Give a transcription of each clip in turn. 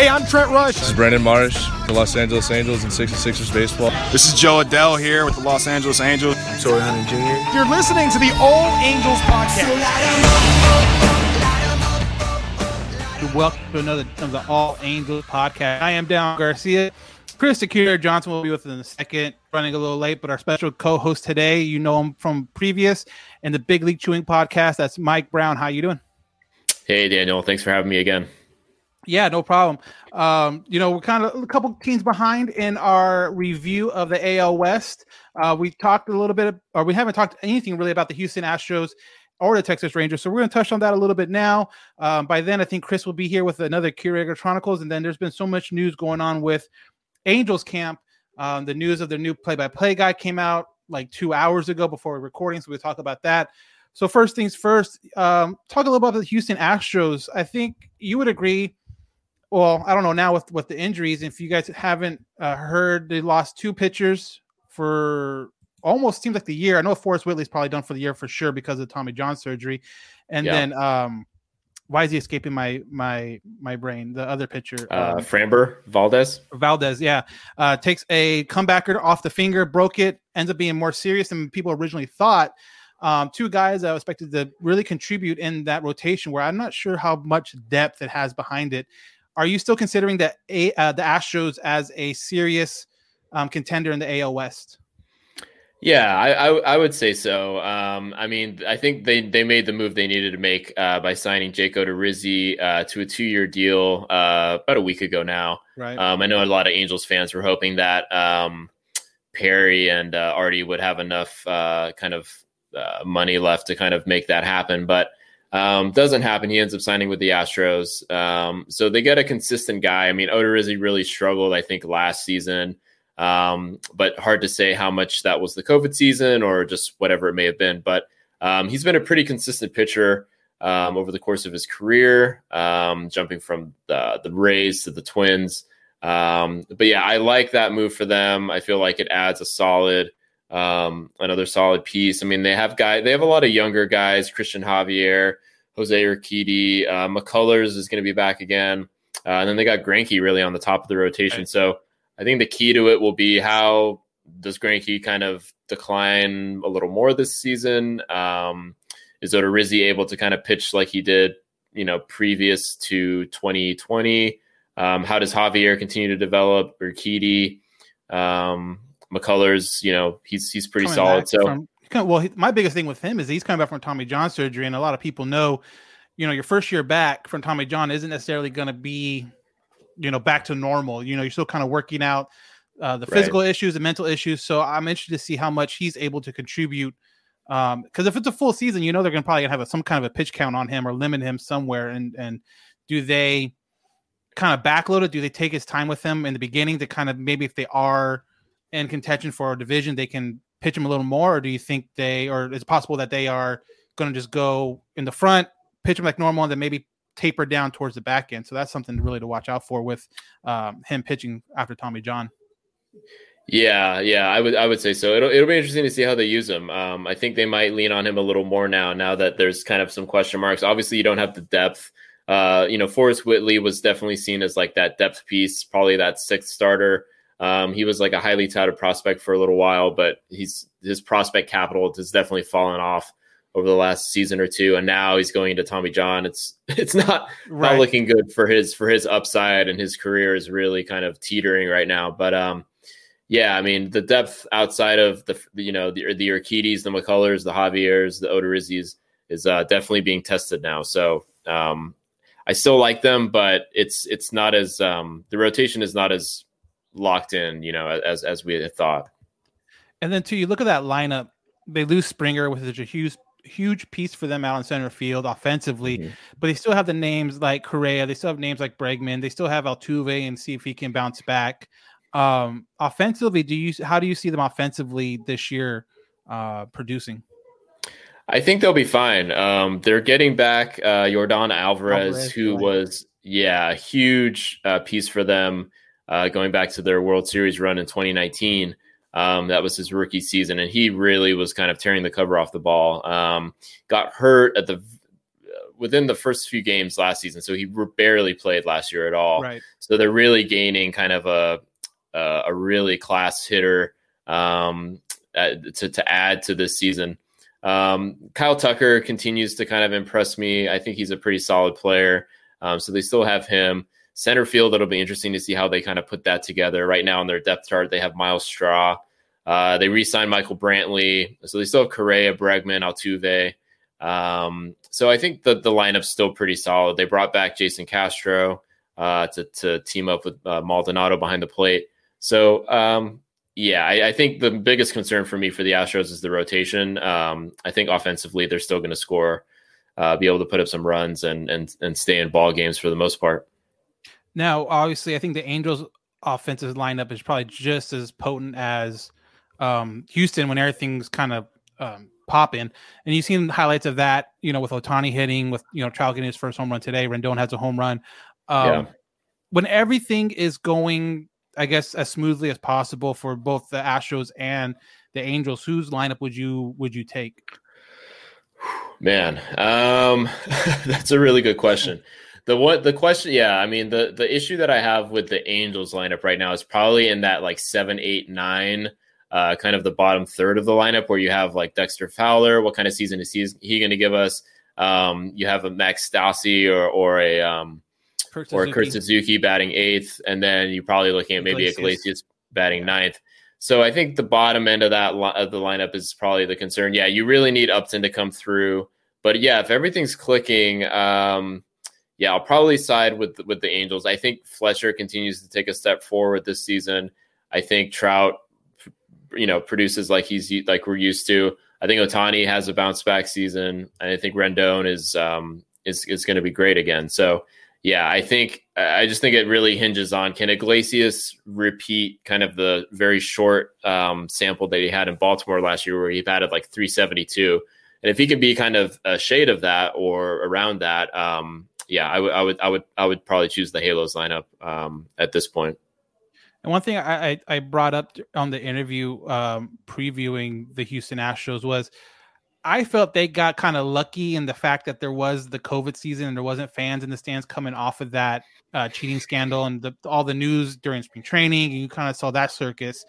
Hey, I'm Trent Rush. This is Brandon Marsh, the Los Angeles Angels and 66ers baseball. This is Jo Adell here with the Los Angeles Angels. I'm Torii Hunter Jr. You're listening to the All Angels podcast. Welcome to another of the All Angels podcast. I am Down Garcia. Chris Akira Johnson will be with us in a second. Running a little late, but our special co-host today, you know him from previous and the Big League Chewing podcast. That's Mike Brown. How you doing? Hey, Daniel. Thanks for having me again. Yeah, no problem. Um, you know, we're kind of a couple teams behind in our review of the AL West. Uh, we talked a little bit, or we haven't talked anything really about the Houston Astros or the Texas Rangers. So we're going to touch on that a little bit now. Um, by then, I think Chris will be here with another Curator Chronicles. And then there's been so much news going on with Angels camp. Um, the news of their new play-by-play guy came out like two hours ago before recording, so we'll talk about that. So first things first, um, talk a little about the Houston Astros. I think you would agree. Well, I don't know now with with the injuries. If you guys haven't uh, heard, they lost two pitchers for almost seems like the year. I know Forrest Whitley's probably done for the year for sure because of Tommy John surgery, and Yeah. then um, why is he escaping my my my brain? The other pitcher, Uh, um, Framber Valdez. Valdez, yeah, uh, takes a comebacker off the finger, broke it, ends up being more serious than people originally thought. Um, two guys I expected to really contribute in that rotation, where I'm not sure how much depth it has behind it. Are you still considering that a, uh, the Astros as a serious um, contender in the AL West? Yeah, I, I I would say so. Um, I mean, I think they they made the move they needed to make uh, by signing Jake Odorizzi uh, to a two year deal uh, about a week ago now. Right. Um, I know a lot of Angels fans were hoping that um, Perry and uh, Artie would have enough uh, kind of uh, money left to kind of make that happen, but um, doesn't happen. He ends up signing with the Astros, um, so they get a consistent guy. I mean, Odorizzi really struggled, I think, last season, um, but hard to say how much that was the COVID season or just whatever it may have been. But um, he's been a pretty consistent pitcher um, over the course of his career, um, jumping from the, the Rays to the Twins. Um, but yeah, I like that move for them. I feel like it adds a solid, um, another solid piece. I mean, they have guy, they have a lot of younger guys, Christian Javier, Jose Urquidy, uh, McCullers is going to be back again. Uh, and then they got Greinke really on the top of the rotation. So I think the key to it will be how does Greinke kind of decline a little more this season? Um, is Odorizzi able to kind of pitch like he did, you know, previous to 2020? Um, how does Javier continue to develop? Urquidy, um, McCullers, you know, he's he's pretty solid. So from- well, he, my biggest thing with him is he's coming back from Tommy John surgery, and a lot of people know, you know, your first year back from Tommy John isn't necessarily going to be, you know, back to normal. You know, you're still kind of working out uh, the Right. physical issues, the mental issues. So I'm interested to see how much he's able to contribute. Because if it's a full season, you know they're going to probably have a, some kind of a pitch count on him or limit him somewhere. And and do they kind of backload it? Do they take his time with him in the beginning to kind of maybe if they are in contention for a division, they can pitch him a little more, or do you think they, or is it possible that they are going to just go in the front, pitch him like normal, and then maybe taper down towards the back end? So that's something really to watch out for with um, him pitching after Tommy John. Yeah, yeah, I would I would say so. It'll it'll be interesting to see how they use him. Um, I think they might lean on him a little more now. Now that there's kind of some question marks. Obviously, you don't have the depth. Uh, you know, Forrest Whitley was definitely seen as like that depth piece, probably that sixth starter. Um, he was like a highly touted prospect for a little while, but he's his prospect capital has definitely fallen off over the last season or two, and now he's going into Tommy John. It's it's not Right. not looking good for his for his upside, and his career is really kind of teetering right now. But um, yeah, I mean the depth outside of the you know the the Urquidis, the McCullers, the Javiers, the Odorizzi's is uh, definitely being tested now. So um, I still like them, but it's it's not as um, the rotation is not as locked in, you know, as as we had thought. And then too, you look at that lineup. They lose Springer, which is a huge, huge piece for them out in center field offensively. Mhm. But they still have the names like Correa. They still have names like Bregman. They still have Altuve, and see if he can bounce back. Um, offensively, do you how do you see them offensively this year uh, producing? I think they'll be fine. Um, they're getting back uh, Yordan Alvarez, Alvarez, who right. was yeah a huge uh, piece for them uh, going back to their World Series run in 2019. Um, that was his rookie season, and he really was kind of tearing the cover off the ball. Um, got hurt at the within the first few games last season, so he barely played last year at all. Right. So they're really gaining kind of a a, a really class hitter um, uh, to to add to this season. Um, Kyle Tucker continues to kind of impress me. I think he's a pretty solid player. Um, so they still have him. Center field, it'll be interesting to see how they kind of put that together. Right now on their depth chart, they have Myles Straw. Uh, they re-signed Michael Brantley. So they still have Correa, Bregman, Altuve. Um, so I think the, the lineup's still pretty solid. They brought back Jason Castro uh, to, to team up with uh, Maldonado behind the plate. So um, yeah, I, I think the biggest concern for me for the Astros is the rotation. Um, I think offensively they're still going to score, uh, be able to put up some runs and and and stay in ball games for the most part. Now, obviously, I think the Angels' offensive lineup is probably just as potent as um, Houston when everything's kind of um, popping. And you've seen highlights of that, you know, with Ohtani hitting, with you know Trout getting his first home run today. Rendon has a home run. Um, Yeah. When everything is going, I guess, as smoothly as possible for both the Astros and the Angels, whose lineup would you would you take? Man, um, that's a really good question. The what the question? Yeah, I mean the the issue that I have with the Angels lineup right now is probably in that like seven, eight, nine, uh, kind of the bottom third of the lineup where you have like Dexter Fowler. What kind of season is he, he going to give us? Um, you have a Max Stassi or or a um, Kurt or? Kurt Suzuki batting eighth, and then you're probably looking at maybe Iglesias. Iglesias batting ninth. So I think the bottom end of that li- of the lineup is probably the concern. Yeah, you really need Upton to come through, but yeah, if everything's clicking, um, yeah, I'll probably side with with the Angels. I think Fletcher continues to take a step forward this season. I think Trout, you know, produces like he's like we're used to. I think Ohtani has a bounce back season, and I think Rendon is um, is is going to be great again. So yeah, I think I just think it really hinges on can Iglesias repeat kind of the very short um, sample that he had in Baltimore last year, where he batted like 372, and if he can be kind of a shade of that or around that, um, yeah, I would I would I would I would probably choose the Halos lineup um, at this point. And one thing I, I, I brought up on the interview um, previewing the Houston Astros was I felt they got kind of lucky in the fact that there was the COVID season and there wasn't fans in the stands coming off of that uh, cheating scandal and the, all the news during spring training. And you kind of saw that circus.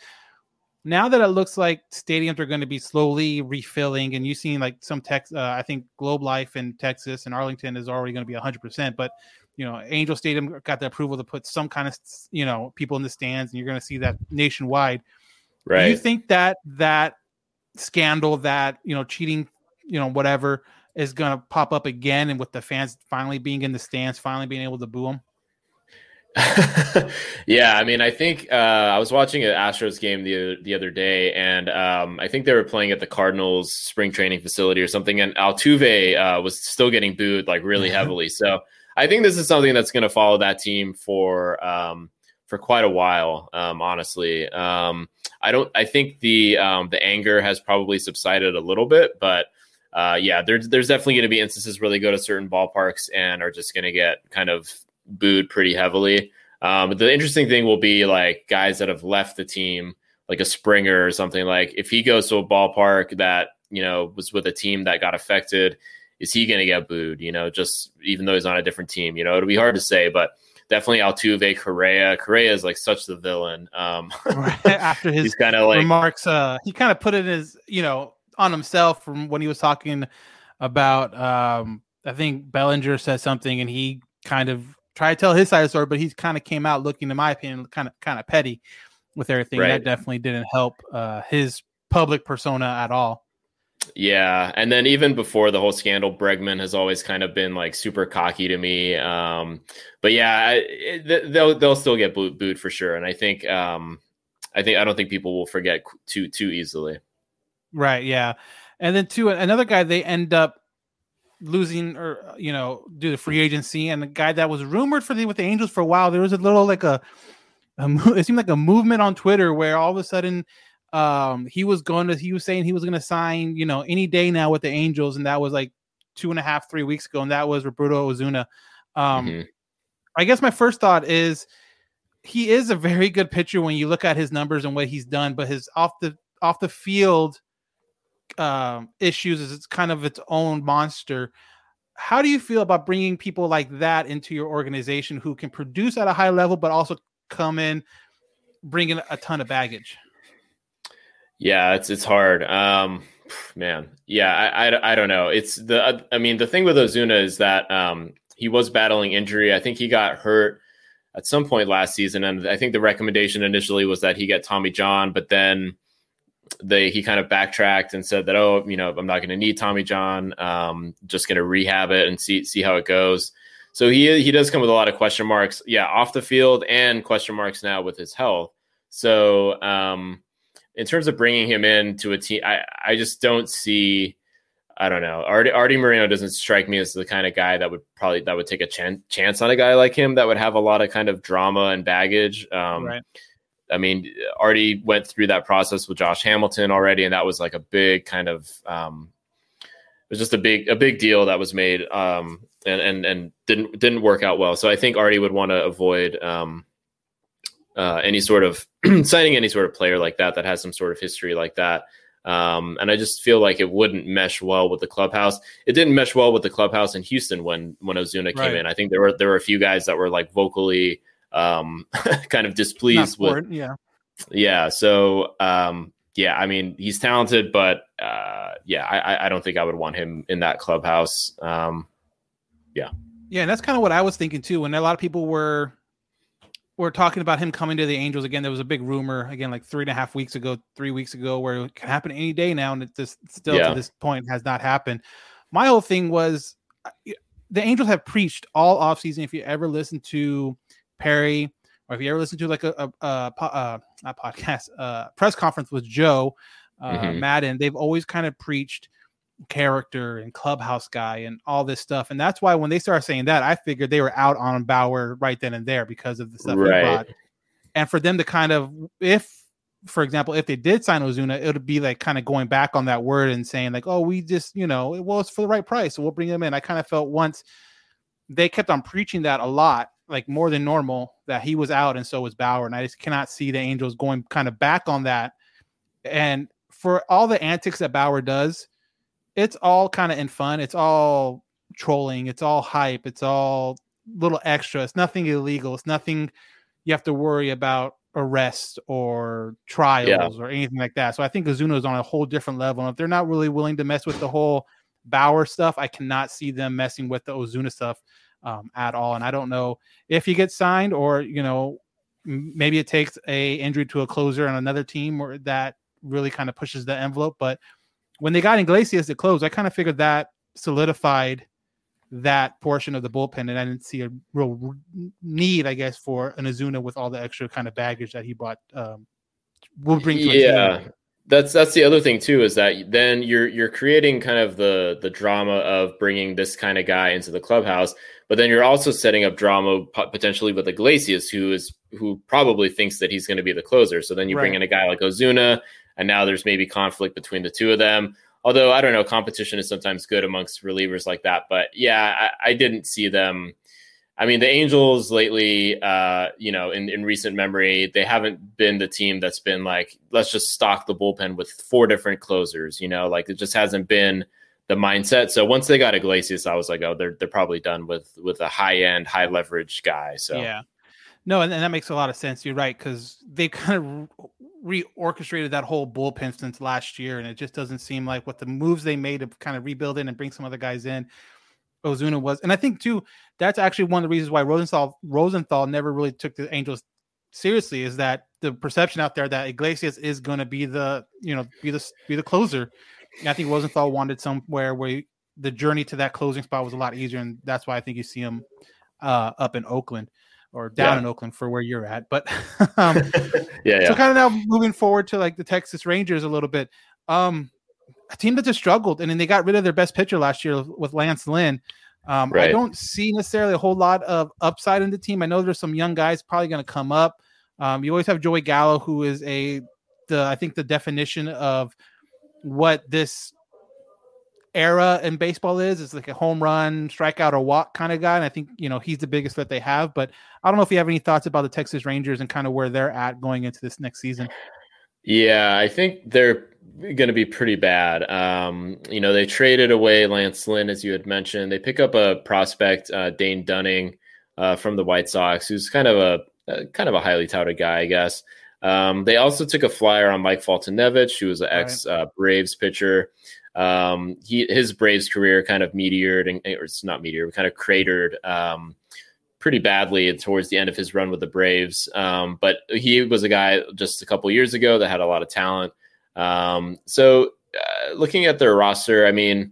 Now that it looks like stadiums are going to be slowly refilling, and you've seen like some Tex, uh, I think Globe Life in Texas and Arlington is already going to be 100%. But you know, Angel Stadium got the approval to put some kind of you know people in the stands, and you're going to see that nationwide. Do you think that that scandal, that you know, cheating, you know, whatever, is going to pop up again, and with the fans finally being in the stands, finally being able to boo them? yeah, I mean, I think uh, I was watching an Astros game the the other day, and um, I think they were playing at the Cardinals spring training facility or something, and Altuve uh, was still getting booed like really heavily. So I think this is something that's going to follow that team for um, for quite a while. Um, honestly, um, I don't. I think the um, the anger has probably subsided a little bit, but. Uh, yeah, there's there's definitely going to be instances where they go to certain ballparks and are just going to get kind of booed pretty heavily. Um, but the interesting thing will be like guys that have left the team, like a Springer or something. Like if he goes to a ballpark that you know was with a team that got affected, is he going to get booed? You know, just even though he's on a different team, you know, it'll be hard to say, but definitely Altuve, Correa. Correa is like such the villain. Um, After his kind of like remarks, uh, he kind of put it as you know on himself from when he was talking about um I think Bellinger said something and he kind of tried to tell his side of the story, but he kind of came out looking, in my opinion, kind of kind of petty with everything. Right. That definitely didn't help uh his public persona at all. Yeah, and then even before the whole scandal, Bregman has always kind of been like super cocky to me. Um, but yeah, it, they'll they'll still get booed, booed for sure, and I think um, I think I don't think people will forget too too easily. Right, yeah. And then two another guy they end up losing or you know do the free agency. And the guy that was rumored for the with the Angels for a while there was a little like a, a it seemed like a movement on Twitter where all of a sudden um he was going to he was saying he was going to sign you know any day now with the Angels. And that was like two and a half three weeks ago. And that was Roberto Osuna. Um Mhm. I guess my first thought is he is a very good pitcher when you look at his numbers and what he's done, but his off the off the field um, issues is it's kind of its own monster. How do you feel about bringing people like that into your organization who can produce at a high level, but also come in bringing a ton of baggage? Yeah, it's it's hard. Um, man, yeah, I, I, I don't know. It's the I mean the thing with Osuna is that um, he was battling injury. I think he got hurt at some point last season, and I think the recommendation initially was that he get Tommy John, but then they he kind of backtracked and said that oh you know I'm not going to need Tommy John, um, just going to rehab it and see see how it goes. So he he does come with a lot of question marks, yeah, off the field and question marks now with his health. So um, in terms of bringing him in to a team, I, I just don't see. I don't know. Artie, Artie Moreno doesn't strike me as the kind of guy that would probably that would take a chan- chance on a guy like him that would have a lot of kind of drama and baggage. Um, right. I mean, Artie went through that process with Josh Hamilton already, and that was like a big kind of um, it was just a big a big deal that was made um, and and and didn't didn't work out well. So I think Artie would want to avoid um, uh, any sort of signing any sort of player like that that has some sort of history like that. Um, and I just feel like it wouldn't mesh well with the clubhouse. It didn't mesh well with the clubhouse in Houston when when Osuna came Right. in. I think there were there were a few guys that were like vocally um, kind of displeased with yeah. yeah. So, um, yeah, I mean, he's talented, but uh, yeah, I, I- I don't think I would want him in that clubhouse. Um, Yeah, Yeah. and that's kind of what I was thinking too. When a lot of people were were talking about him coming to the Angels again, there was a big rumor again, like three and a half weeks ago, three weeks ago, where it can happen any day now, and it just still Yeah. to this point has not happened. My whole thing was uh, the Angels have preached all offseason. If you ever listen to Perry, or if you ever listen to like a, a, a, po- uh, not podcast, uh, press conference with Joe uh, Mhm. Maddon, they've always kind of preached character and clubhouse guy and all this stuff. And that's why when they started saying that, I figured they were out on Bauer right then and there because of the stuff he Right. brought. And for them to kind of, if, for example, if they did sign Osuna, it would be like kind of going back on that word and saying like, oh, we just, you know, well, it's for the right price, so we'll bring him in. I kind of felt once they kept on preaching that a lot, like more than normal, that he was out and so was Bauer, and I just cannot see the Angels going kind of back on that. And for all the antics that Bauer does, it's all kind of in fun. It's all trolling. It's all hype. It's all little extra. It's nothing illegal. It's nothing you have to worry about arrest or trials or anything like that. So I think Osuna is on a whole different level. And if they're not really willing to mess with the whole Bauer stuff, I cannot see them messing with the Osuna stuff um, at all. And I don't know if he gets signed or you know maybe it takes a injury to a closer on another team or that really kind of pushes the envelope. But when they got Iglesias to close, I kind of figured that solidified that portion of the bullpen, and I didn't see a real need, I guess, for an Osuna with all the extra kind of baggage that he brought. Um, will bring yeah, that's that's the other thing too is that then you're you're creating kind of the the drama of bringing this kind of guy into the clubhouse, but then you're also setting up drama potentially with Iglesias, who is who probably thinks that he's going to be the closer. So then you bring in a guy like Osuna, and now there's maybe conflict between the two of them. Although I don't know, competition is sometimes good amongst relievers like that. But yeah, I, I didn't see them. I mean, the Angels lately, uh, you know, in, in recent memory, they haven't been the team that's been like, let's just stock the bullpen with four different closers. You know, like it just hasn't been the mindset. So once they got Iglesias, I was like, oh, they're they're probably done with with a high end, high leverage guy. So Yeah. No, and, and that makes a lot of sense. You're right because they kind of reorchestrated that whole bullpen since last year, and it just doesn't seem like what the moves they made to kind of rebuild it and bring some other guys in. Osuna was, and I think too that's actually one of the reasons why Rosenthal Rosenthal never really took the Angels seriously is that the perception out there that Iglesias is going to be the you know be the be the closer. I think Rosenthal wanted somewhere where he, the journey to that closing spot was a lot easier, and that's why I think you see him uh, up in Oakland or down Yeah. in Oakland for where you're at. But um, Yeah, yeah. so kind of now moving forward to like the Texas Rangers a little bit. Um, a team that just struggled, and then they got rid of their best pitcher last year with Lance Lynn. Um, I don't see necessarily a whole lot of upside in the team. I know there's some young guys probably going to come up. Um, you always have Joey Gallo, who is a the I think the definition of what this era in baseball is. It's like a home run, strikeout, or walk kind of guy. And I think you know he's the biggest that they have. But I don't know if you have any thoughts about the Texas Rangers and kind of where they're at going into this next season. Yeah, I think they're going to be pretty bad. Um, you know, they traded away Lance Lynn, as you had mentioned. They pick up a prospect, uh, Dane Dunning, uh, from the White Sox, who's kind of a, a kind of a highly touted guy, I guess. Um, they also took a flyer on Mike Foltynewicz, who was an ex uh, Braves pitcher. Um, he his Braves career kind of meteored, and or it's not meteor, kind of cratered. Um, pretty badly towards the end of his run with the Braves. Um, but he was a guy just a couple years ago that had a lot of talent. Um, so uh, looking at their roster, I mean,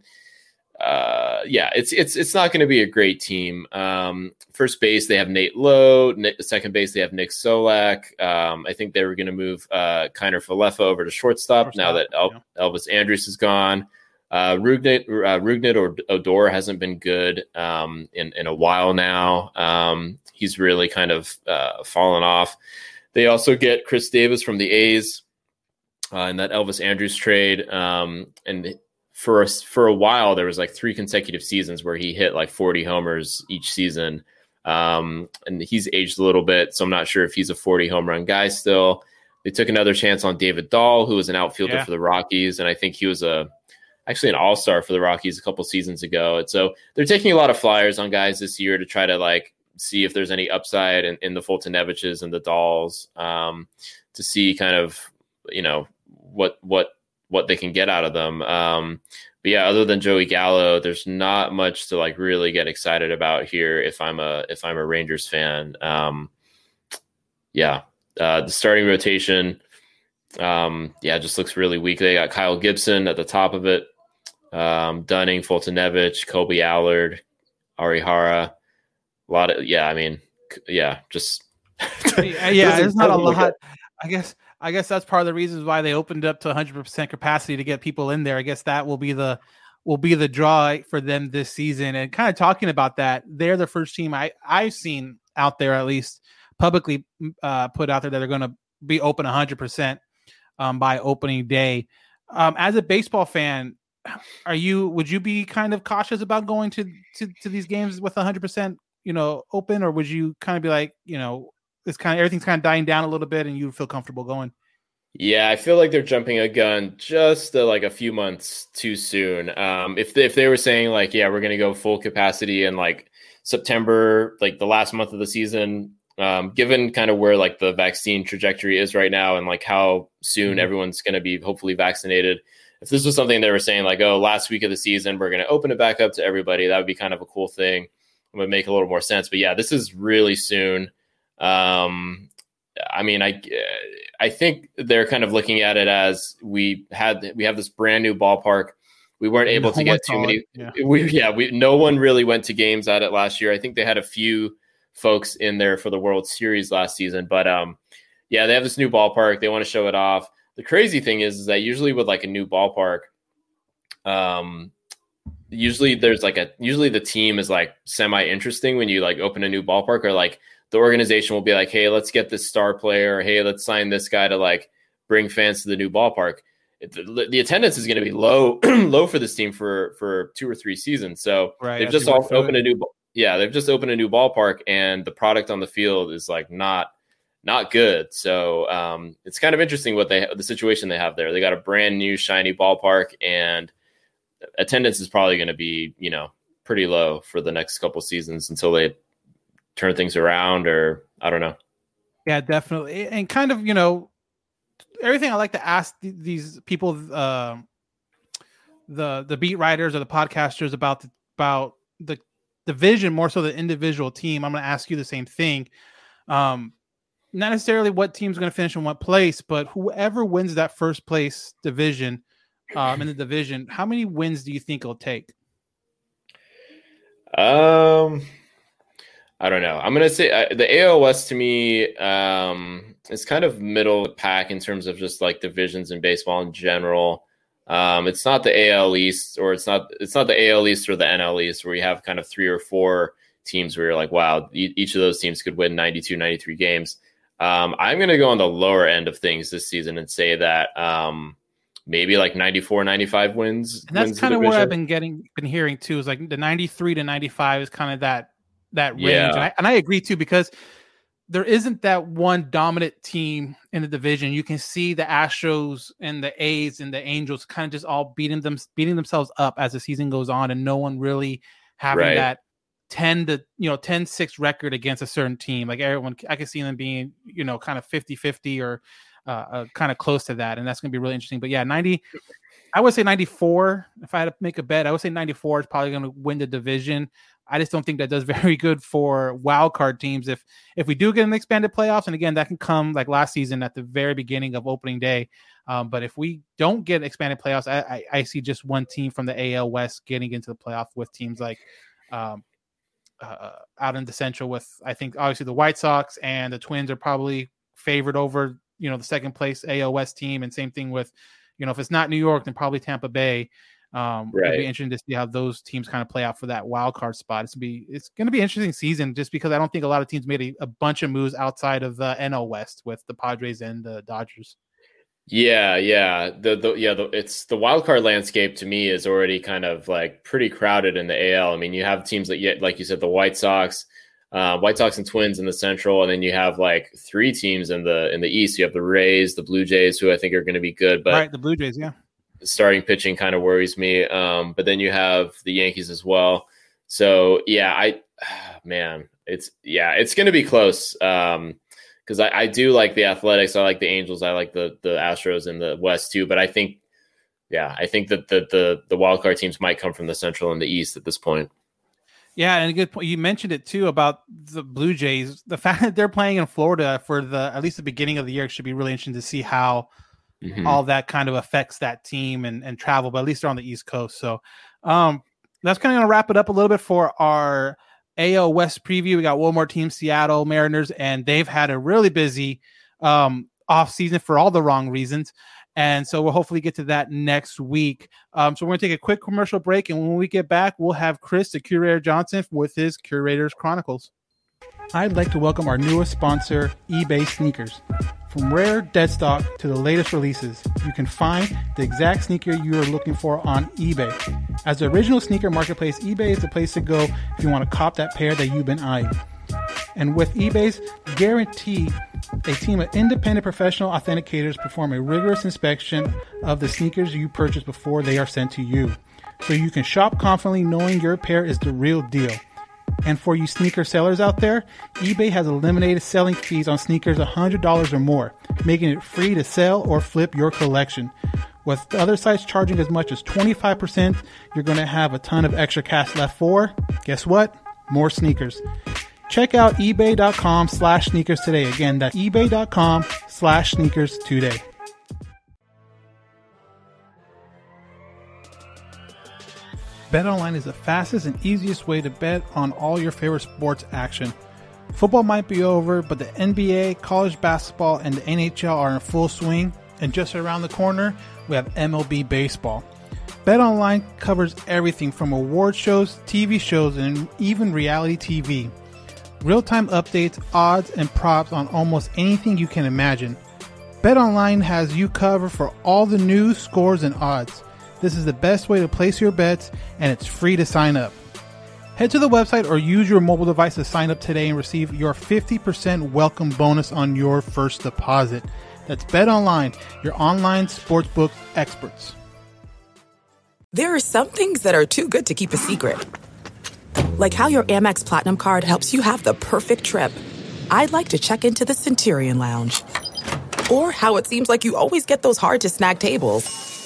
uh, yeah, it's it's it's not going to be a great team. Um, first base they have Nate Lowe. Nick, second base they have Nick Solak. Um, I think they were going to move uh, Kiner Falefa over to shortstop, now that Shortstop, El- Elvis Andrus is gone. Uh, Rougned, uh, Rougned or Odor hasn't been good um, in in a while now. Um, he's really kind of uh, fallen off. They also get Chris Davis from the A's uh, in that Elvis Andrus trade, um, and for a, for a while there was like three consecutive seasons where he hit like 40 homers each season. Um, and he's aged a little bit, so I'm not sure if he's a 40 home run guy still. They took another chance on David Dahl, who was an outfielder Yeah. for the Rockies, and I think he was a actually an all star for the Rockies a couple seasons ago. And so they're taking a lot of flyers on guys this year to try to like see if there's any upside in, in the Foltynewiczes and the Dahls um, to see kind of you know what what what they can get out of them. Um, but yeah, other than Joey Gallo, there's not much to like really get excited about here. If I'm a if I'm a Rangers fan, um, yeah, uh, the starting rotation, um, yeah, just looks really weak. They got Kyle Gibson at the top of it, um, Dunning, Foltynewicz, Kolby Allard, Arihara. A lot of yeah, I mean, yeah, just yeah, yeah, there's not a lot. I guess I guess that's part of the reasons why they opened up to 100% capacity to get people in there. I guess that will be the will be the draw for them this season. And kind of talking about that, they're the first team I I've seen out there at least publicly uh, put out there that they're going to be open 100% um, by opening day. Um, as a baseball fan, are you would you be kind of cautious about going to to, to these games with 100% you know open or would you kind of be like you know it's kind of everything's kind of dying down a little bit and you feel comfortable going Yeah, I feel like they're jumping a gun just uh, like a few months too soon. Um, if they, if they were saying like, yeah, we're going to go full capacity in like September, like the last month of the season, um, given kind of where like the vaccine trajectory is right now and like how soon Mhm. everyone's going to be hopefully vaccinated. If this was something they were saying like, oh, last week of the season, we're going to open it back up to everybody, that would be kind of a cool thing. It would make a little more sense. But yeah, this is really soon. Um, I mean, I I think they're kind of looking at it as we had we have this brand new ballpark. We weren't able No to get too many. it, yeah. We yeah, we no one really went to games at it last year. I think they had a few folks in there for the World Series last season, but um, yeah, they have this new ballpark. They want to show it off. The crazy thing is, is that usually with like a new ballpark, um, usually there's like a usually the team is like semi interesting when you like open a new ballpark or like the organization will be like, hey, let's get this star player, or hey, let's sign this guy to like bring fans to the new ballpark. The, the attendance is going to be low, low for this team for for two or three seasons. So Right, they've just all opened it. a new, yeah, they've just opened a new ballpark, and the product on the field is like not not good. So um, it's kind of interesting what they the situation they have there. They got a brand new shiny ballpark, and attendance is probably going to be you know pretty low for the next couple seasons until they turn things around, or I don't know. yeah definitely and kind of you know everything I like to ask th- these people, uh, the the beat writers or the podcasters about the, about the division more so the individual team. I'm going to ask you the same thing. Um, not necessarily what team's going to finish in what place, but whoever wins that first place division um, in the division, how many wins do you think it'll take? Um, I don't know. I'm gonna say uh, the AOS to me um, is kind of middle of the pack in terms of just like divisions in baseball in general. Um, it's not the AL East or it's not it's not the AL East or the NL East where you have kind of three or four teams where you're like, wow, e- each of those teams could win 92, 93 games. Um, I'm going to go on the lower end of things this season and say that um, maybe like 94, 95 wins. And that's kind of what I've been getting, been hearing too. Is like the 93 to 95 is kind of that that range, Yeah. and, I, and I agree too because there isn't that one dominant team in the division. You can see the Astros and the A's and the Angels kind of just all beating them, beating themselves up as the season goes on, and no one really having Right. that 10 to you know 10 6 record against a certain team like everyone i can see them being you know kind of 50 50 or uh, uh kind of close to that and that's going to be really interesting but yeah 90 i would say 94 if i had to make a bet i would say 94 is probably going to win the division i just don't think that does very good for wild card teams if if we do get an expanded playoffs and again that can come like last season at the very beginning of opening day um, but if we don't get expanded playoffs I, I i see just one team from the al west getting into the playoff with teams like um, uh, out in the Central with I think obviously the White Sox and the Twins are probably favored over you know the second place AOS team, and same thing with you know if it's not New York, then probably Tampa Bay. Um, It'll be interesting to see how those teams kind of play out for that wild card spot. It's gonna be it's going to be an interesting season just because I don't think a lot of teams made a, a bunch of moves outside of the NL West with the Padres and the Dodgers. Yeah, yeah. The the yeah, the, it's the wild card landscape to me is already kind of like pretty crowded in the AL. I mean, you have teams that yet like you said the White Sox, uh, White Sox and Twins in the Central, and then you have like three teams in the in the East. You have the Rays, the Blue Jays, who I think are going to be good, but right, the Blue Jays, yeah. Starting pitching kind of worries me. Um, but then you have the Yankees as well. So yeah, I man, it's yeah, it's going to be close. Um, because I, I do like the Athletics, I like the Angels, I like the the Astros in the West too. But I think, yeah, I think that the the the wild card teams might come from the Central and the East at this point. Yeah, and a good point. You mentioned it too about the Blue Jays. The fact that they're playing in Florida for the at least the beginning of the year should be really interesting to see how Mhm. all that kind of affects that team and, and travel. But at least they're on the East Coast, so um, that's kind of going to wrap it up a little bit for our AO West preview. We got one more team, Seattle Mariners, and they've had a really busy um, off season for all the wrong reasons. And so we'll hopefully get to that next week. Um, so we're going to take a quick commercial break. And when we get back, we'll have Chris, the curator Johnson, with his Curators Chronicles. I'd like to welcome our newest sponsor, eBay Sneakers. From rare dead stock to the latest releases, you can find the exact sneaker you are looking for on eBay. As the original sneaker marketplace, eBay is the place to go if you want to cop that pair that you've been eyeing. And with eBay's guarantee, a team of independent professional authenticators perform a rigorous inspection of the sneakers you purchase before they are sent to you. So you can shop confidently knowing your pair is the real deal. And for you sneaker sellers out there, eBay has eliminated selling fees on sneakers $100 or more, making it free to sell or flip your collection. With the other sites charging as much as 25%, you're going to have a ton of extra cash left for, guess what? More sneakers. Check out ebay.com slash sneakers today. Again, that's ebay.com slash sneakers today. BetOnline is the fastest and easiest way to bet on all your favorite sports action. Football might be over, but the NBA, college basketball, and the NHL are in full swing. And just around the corner, we have MLB baseball. BetOnline covers everything from award shows, TV shows, and even reality TV. Real time updates, odds, and props on almost anything you can imagine. BetOnline has you covered for all the news, scores, and odds. This is the best way to place your bets, and it's free to sign up. Head to the website or use your mobile device to sign up today and receive your 50% welcome bonus on your first deposit. That's BetOnline, your online sportsbook experts. There are some things that are too good to keep a secret. Like how your Amex Platinum card helps you have the perfect trip. I'd like to check into the Centurion Lounge. Or how it seems like you always get those hard to snag tables.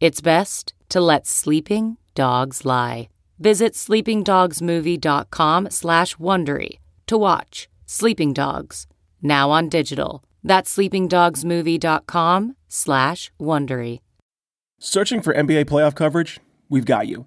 It's best to let sleeping dogs lie. Visit sleepingdogsmovie.com slash Wondery to watch Sleeping Dogs, now on digital. That's sleepingdogsmovie.com slash Wondery. Searching for NBA playoff coverage? We've got you.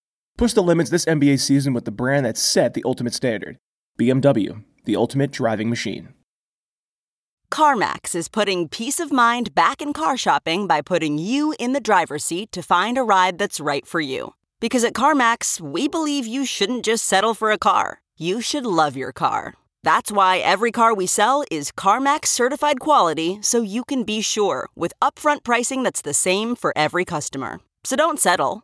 Push the limits this NBA season with the brand that set the ultimate standard BMW, the ultimate driving machine. CarMax is putting peace of mind back in car shopping by putting you in the driver's seat to find a ride that's right for you. Because at CarMax, we believe you shouldn't just settle for a car, you should love your car. That's why every car we sell is CarMax certified quality so you can be sure with upfront pricing that's the same for every customer. So don't settle.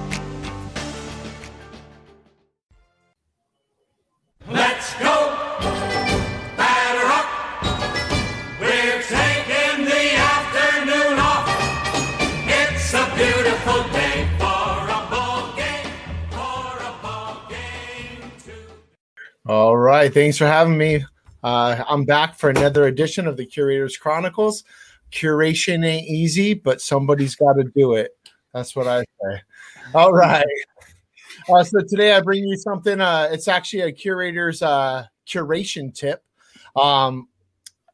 All right. Thanks for having me. Uh, I'm back for another edition of the Curators Chronicles. Curation ain't easy, but somebody's got to do it. That's what I say. All right. Uh, so today I bring you something. Uh, it's actually a curator's uh, curation tip. Um,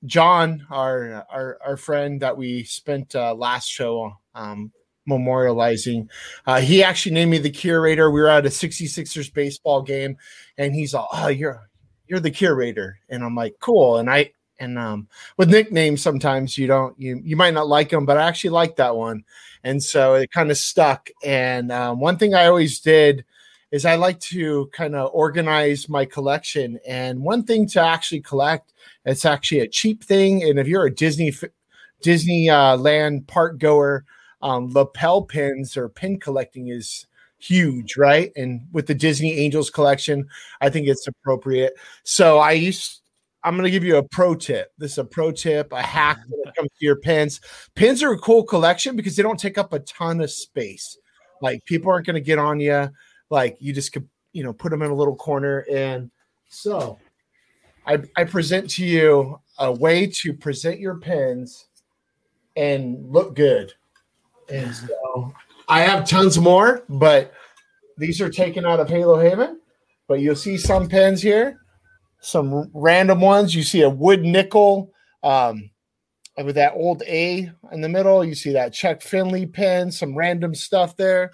John, our, our our friend that we spent uh, last show um, memorializing, uh, he actually named me the curator. We were at a 66ers baseball game, and he's all, "Oh, you're you're the curator," and I'm like, "Cool." And I and um, with nicknames, sometimes you don't you you might not like them, but I actually like that one, and so it kind of stuck. And um, one thing I always did is I like to kind of organize my collection. And one thing to actually collect, it's actually a cheap thing. And if you're a Disney Disney uh, land park goer, um, lapel pins or pin collecting is huge, right? And with the Disney Angels collection, I think it's appropriate. So I used I'm going to give you a pro tip. This is a pro tip, a hack when it comes to your pins. Pins are a cool collection because they don't take up a ton of space. Like people aren't going to get on you. Like you just could, you know, put them in a little corner. And so I, I present to you a way to present your pins and look good. And so I have tons more, but these are taken out of Halo Haven. But you'll see some pins here, some random ones. You see a wood nickel um, with that old A in the middle. You see that Chuck Finley pin, some random stuff there.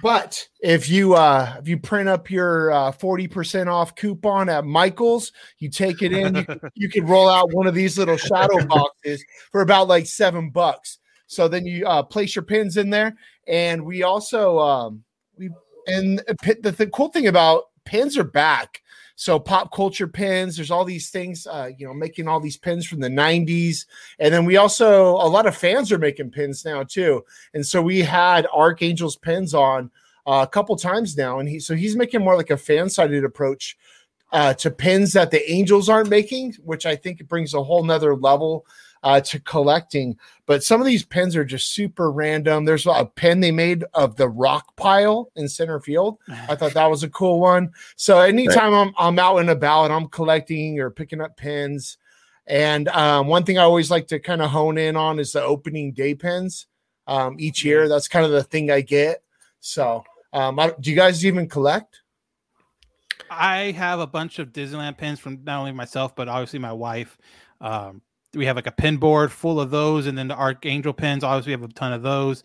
But if you uh if you print up your uh 40% off coupon at Michael's, you take it in, you, you can roll out one of these little shadow boxes for about like seven bucks. So then you uh place your pins in there. And we also um we and the, the cool thing about pins are back. So pop culture pins, there's all these things, uh, you know, making all these pins from the 90s. And then we also a lot of fans are making pins now too. And so we had Archangel's pins on uh, a couple times now. And he so he's making more like a fan-sided approach uh, to pins that the Angels aren't making, which I think brings a whole nother level uh, to collecting. But some of these pins are just super random. There's a pin they made of the rock pile in center field. I thought that was a cool one. So anytime I'm, I'm out and about and I'm collecting or picking up pins, and um, one thing I always like to kind of hone in on is the opening day pins um, each year. That's kind of the thing I get. So, um, I, do you guys even collect? I have a bunch of Disneyland pins from not only myself, but obviously my wife. Um, we have like a pin board full of those, and then the Archangel pins. Obviously, we have a ton of those.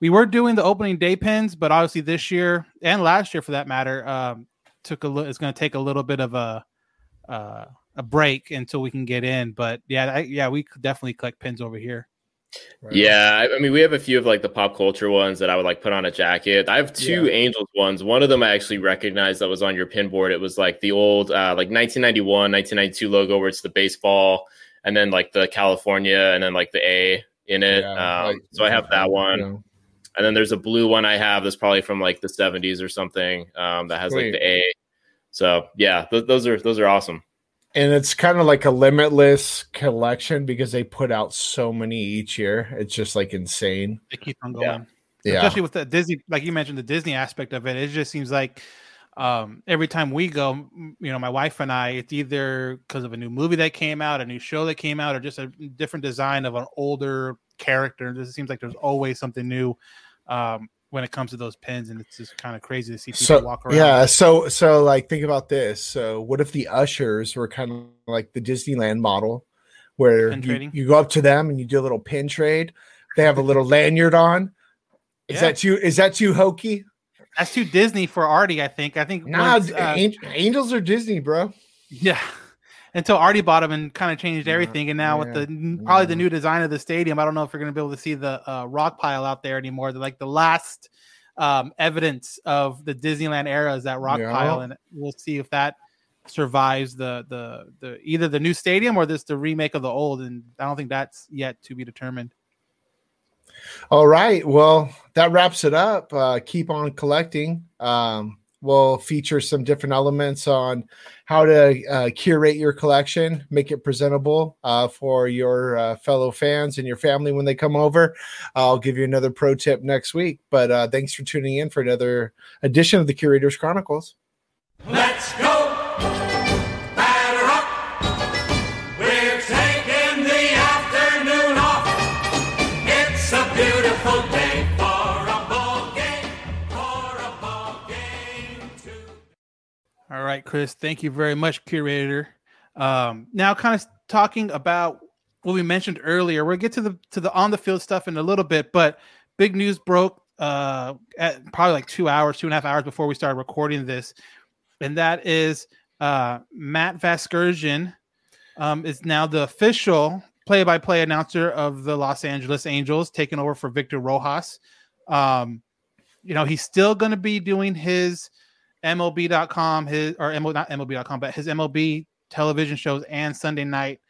We were doing the opening day pins, but obviously this year and last year, for that matter, um, took a little. It's going to take a little bit of a uh, a break until we can get in. But yeah, I, yeah, we definitely collect pins over here. Yeah, I, I mean, we have a few of like the pop culture ones that I would like put on a jacket. I have two Yeah. Angels ones. One of them I actually recognized that was on your pin board. It was like the old uh, like 1991, 1992 logo where it's the baseball and then like the California and then like the A in it. Yeah, um, like- so I have that one. Yeah. And then there's a blue one I have that's probably from like the 70s or something um, that has Sweet. like the A. So yeah, th- those are those are awesome. And it's kind of like a limitless collection because they put out so many each year. It's just like insane. They keep on going. Yeah. Especially with the Disney, like you mentioned, the Disney aspect of it. It just seems like um, every time we go, you know, my wife and I, it's either because of a new movie that came out, a new show that came out, or just a different design of an older character. It seems like there's always something new um, when it comes to those pins, and it's just kind of crazy to see people So walk around. yeah, so so like think about this. So what if the ushers were kind of like the Disneyland model, where you, you go up to them and you do a little pin trade. They have a little lanyard on. Is Yeah. that too? Is that too hokey? That's too Disney for Artie, I think. I think Nah, once, uh, Angels are Disney, bro. Yeah. Until Artie bought them and kind of changed everything. And now with the n- probably the new design of the stadium, I don't know if you're going to be able to see the uh, rock pile out there anymore. They're like the last um, evidence of the Disneyland era is that rock Yeah. pile. And we'll see if that survives the, the, the either the new stadium or this the remake of the old. And I don't think that's yet to be determined. All right. Well, that wraps it up. Uh, keep on collecting. Um, we'll feature some different elements on how to uh, curate your collection, make it presentable uh, for your uh, fellow fans and your family when they come over. I'll give you another pro tip next week. But uh, thanks for tuning in for another edition of the Curators Chronicles. Let's go. Right, Chris. Thank you very much, curator. Um, now, kind of talking about what we mentioned earlier. We'll get to the to the on the field stuff in a little bit, but big news broke uh, at probably like two hours, two and a half hours before we started recording this, and that is uh, Matt Vasgersian um, is now the official play-by-play announcer of the Los Angeles Angels, taking over for Victor Rojas. Um, you know, he's still going to be doing his MLB.com, his or ML, not MLB.com, but his MLB television shows and Sunday night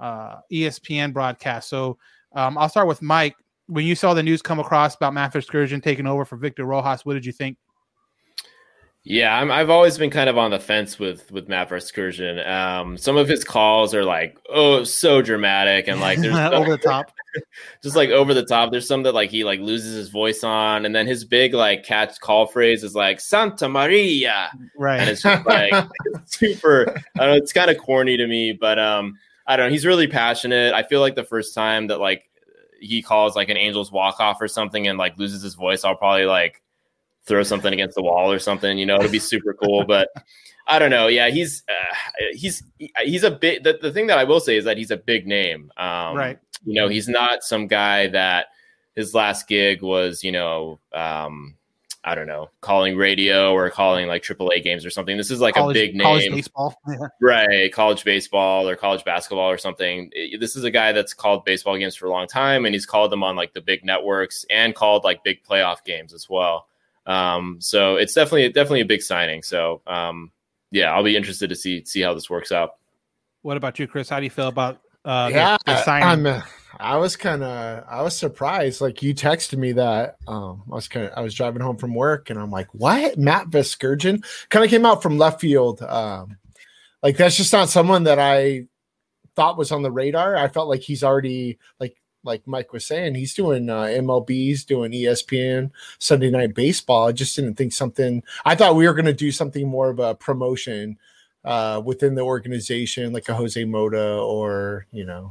uh, ESPN broadcast. So um, I'll start with Mike. When you saw the news come across about Matt Vasgersian taking over for Victor Rojas, what did you think? Yeah, I'm, I've always been kind of on the fence with with Matt Vasgersian. Um, some of his calls are like, oh, so dramatic and like there's over the top, just like over the top. There's some that like he like loses his voice on, and then his big like catch call phrase is like Santa Maria, right? And it's just like it's super. I don't know. It's kind of corny to me, but um, I don't know. He's really passionate. I feel like the first time that like he calls like an Angels walk off or something and like loses his voice, I'll probably like throw something against the wall or something. You know, it'll be super cool. But I don't know. Yeah, he's uh, he's he's a bit. The, the thing that I will say is that he's a big name. Um, right. You know, he's not some guy that his last gig was. You know. Um, I don't know, calling radio or calling like AAA games or something. This is like college, a big college name, baseball, right? College baseball or college basketball or something. This is a guy that's called baseball games for a long time, and he's called them on like the big networks and called like big playoff games as well. Um, so it's definitely definitely a big signing. So um, yeah, I'll be interested to see see how this works out. What about you, Chris? How do you feel about uh, yeah, the, the signing? I'm, I was kind of I was surprised. Like you texted me that um, I was kind of I was driving home from work and I'm like, what? Matt Vasgersian kind of came out from left field. Um, like that's just not someone that I thought was on the radar. I felt like he's already like like Mike was saying, he's doing uh, MLB's doing ESPN Sunday Night Baseball. I just didn't think something. I thought we were going to do something more of a promotion uh, within the organization, like a Jose Mota or you know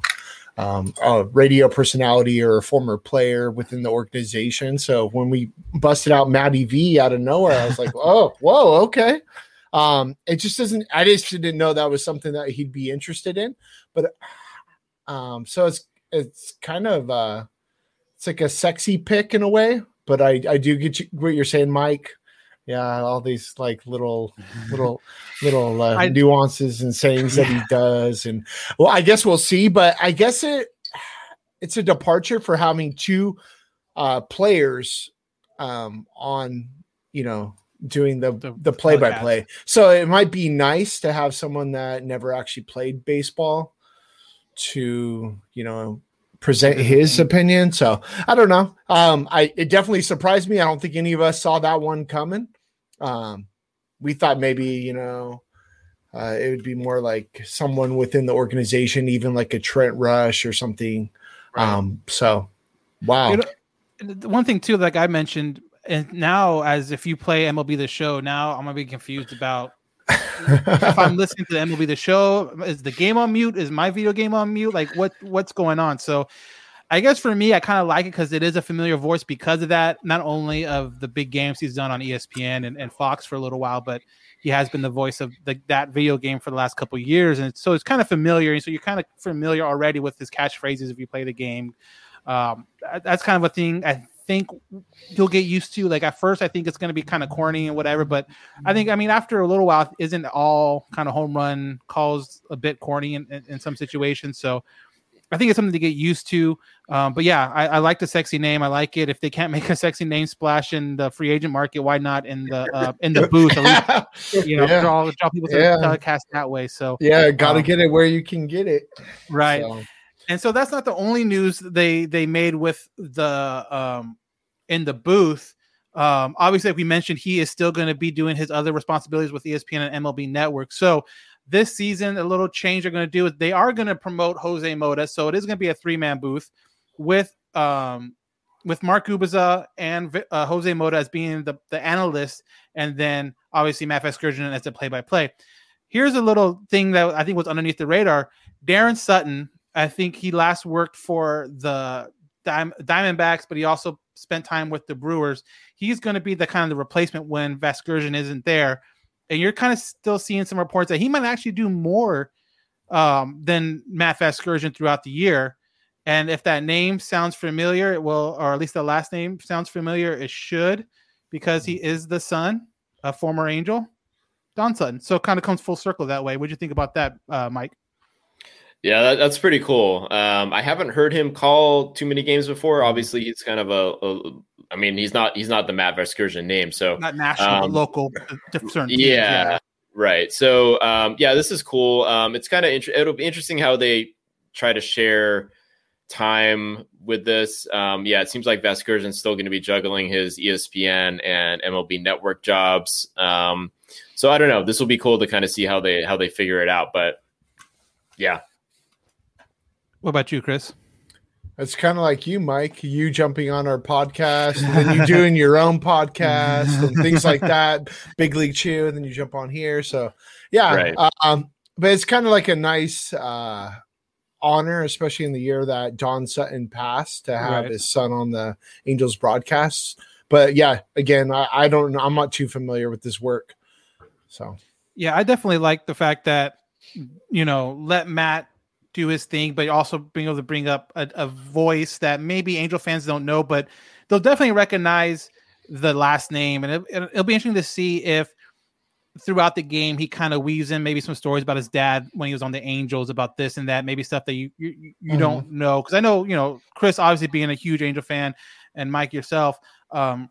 um, a radio personality or a former player within the organization. So when we busted out Matty V out of nowhere, I was like, oh, whoa, okay. Um, it just doesn't. I just didn't know that was something that he'd be interested in. But um, so it's it's kind of uh, it's like a sexy pick in a way. But I I do get you, what you're saying, Mike. Yeah, all these like little, little, little uh, I- nuances and sayings that he does, and well, I guess we'll see. But I guess it it's a departure for having two uh, players um, on, you know, doing the the play by play. So it might be nice to have someone that never actually played baseball to, you know, present his opinion. So I don't know. Um, I it definitely surprised me. I don't think any of us saw that one coming. Um, we thought maybe you know uh, it would be more like someone within the organization, even like a Trent Rush or something. Um, so wow. You know, the one thing too, like I mentioned, and now as if you play MLB the show, now I'm gonna be confused about if I'm listening to the MLB the show. Is the game on mute? Is my video game on mute? Like what what's going on? So I guess for me, I kind of like it because it is a familiar voice because of that. Not only of the big games he's done on ESPN and, and Fox for a little while, but he has been the voice of the, that video game for the last couple years, and so it's kind of familiar. And so you're kind of familiar already with his catchphrases if you play the game. Um, that's kind of a thing I think you'll get used to. Like at first, I think it's going to be kind of corny and whatever, but I think I mean after a little while, isn't all kind of home run calls a bit corny in, in, in some situations? So I think it's something to get used to. Um, but yeah, I, I like the sexy name. I like it. If they can't make a sexy name splash in the free agent market, why not in the uh, in the booth? At least, you know, Yeah. draw, draw people to Yeah. the telecast that way. So Yeah, got to um, get it where you can get it. right So, and so that's not the only news they they made with the um in the booth um obviously like we mentioned he is still going to be doing his other responsibilities with espn and mlb network so this season a little change they're going to do is they are going to promote jose mota so it is going to be a three-man booth with um with Mark Gubicza and uh, Jose Mota as being the, the analyst, and then obviously Matt Vasgersian as the play by play. Here's a little thing that I think was underneath the radar. Daron Sutton, I think he last worked for the Diamondbacks, but he also spent time with the Brewers. He's going to be the kind of the replacement when Vasgersian isn't there. And you're kind of still seeing some reports that he might actually do more um, than Matt Vasgersian throughout the year. And if that name sounds familiar, it will, or at least the last name sounds familiar, it should, because he is the son of former Angel, Don Sutton. So it kind of comes full circle that way. What do you think about that, uh, Mike? Yeah, that, that's pretty cool. Um, I haven't heard him call too many games before. Obviously, he's kind of a, a I mean, he's not he's not the Matt Vasgersian name, so Not national, um, local. Different teams, yeah, right. So um, yeah, this is cool. Um, it's kind of inter- it'll be interesting how they try to share time with this. Um, yeah, it seems like Vasgersian's still going to be juggling his ESPN and MLB Network jobs. Um, so I don't know. This will be cool to kind of see how they how they figure it out. But yeah, What about you, Chris? It's kind of like you, Mike. You jumping on our podcast, and then you doing your own podcast and things like that. Big League Chew, and then you jump on here. So, yeah. Right. Um, but it's kind of like a nice uh, honor, especially in the year that Don Sutton passed, to have Right. his son on the Angels broadcast. But yeah, again, I, I don't. know. I'm not too familiar with this work. So Yeah, I definitely like the fact that you know let Matt do his thing, but also being able to bring up a, a voice that maybe Angel fans don't know, but they'll definitely recognize the last name, and it, it'll, it'll be interesting to see if throughout the game he kind of weaves in maybe some stories about his dad when he was on the Angels about this and that, maybe stuff that you you, you Mhm. don't know because I know you know Chris obviously being a huge Angel fan and Mike yourself, um,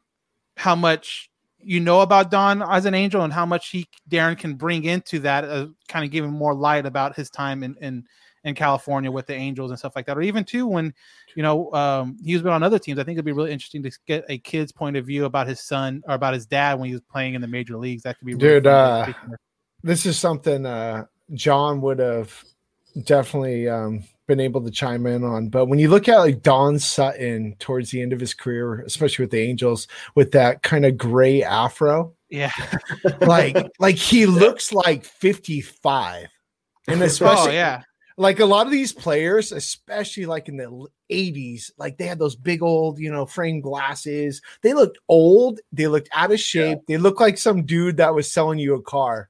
how much you know about Don as an angel and how much he Daron can bring into that, uh, kind of giving more light about his time and in in California with the Angels and stuff like that, or even too when you know um, he's been on other teams. I think it'd be really interesting to get a kid's point of view about his son or about his dad when he was playing in the major leagues. That could be really dude uh this is something uh john would have definitely um been able to chime in on but when you look at like don sutton towards the end of his career especially with the angels with that kind of gray afro yeah, like like he looks like 55 and especially oh yeah, like a lot of these players, especially like in the 80s, like they had those big old, you know, frame glasses. They looked old, they looked out of shape, they looked like some dude that was selling you a car.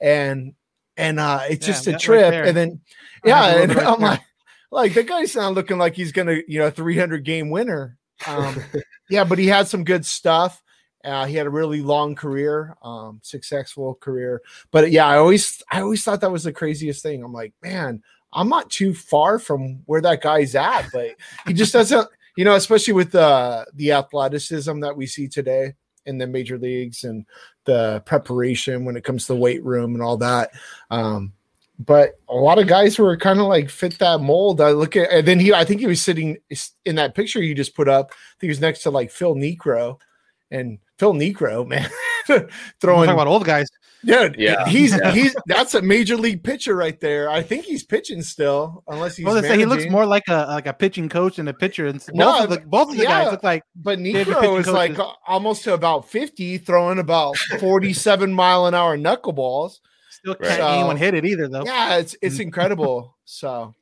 And and uh it's Yeah, just a that right trip. and then yeah, and right I'm there. like, like that guy's not looking like he's gonna, you know, 300 game winner. Um, yeah, but he had some good stuff. Uh, he had a really long career, um, successful career. But yeah, I always, I always thought that was the craziest thing. I'm like, man, I'm not too far from where that guy's at, but he just doesn't, you know, especially with the the athleticism that we see today in the major leagues and the preparation when it comes to the weight room and all that. Um, but a lot of guys who were kind of like fit that mold. I look at, and then he, I think he was sitting in that picture you just put up. He was next to like Phil Niekro, and Phil Niekro, man, throwing about old guys. Dude, Yeah. he's Yeah. he's that's a major league pitcher right there. I think he's pitching still, unless he's. Well, they say he looks more like a like a pitching coach than a pitcher, and both No, of the both of the yeah, guys look like But they've been Niekro pitching is like almost to about fifty, throwing about forty-seven mile an hour knuckleballs. still can't So- anyone hit it either though. Yeah, it's it's incredible. So,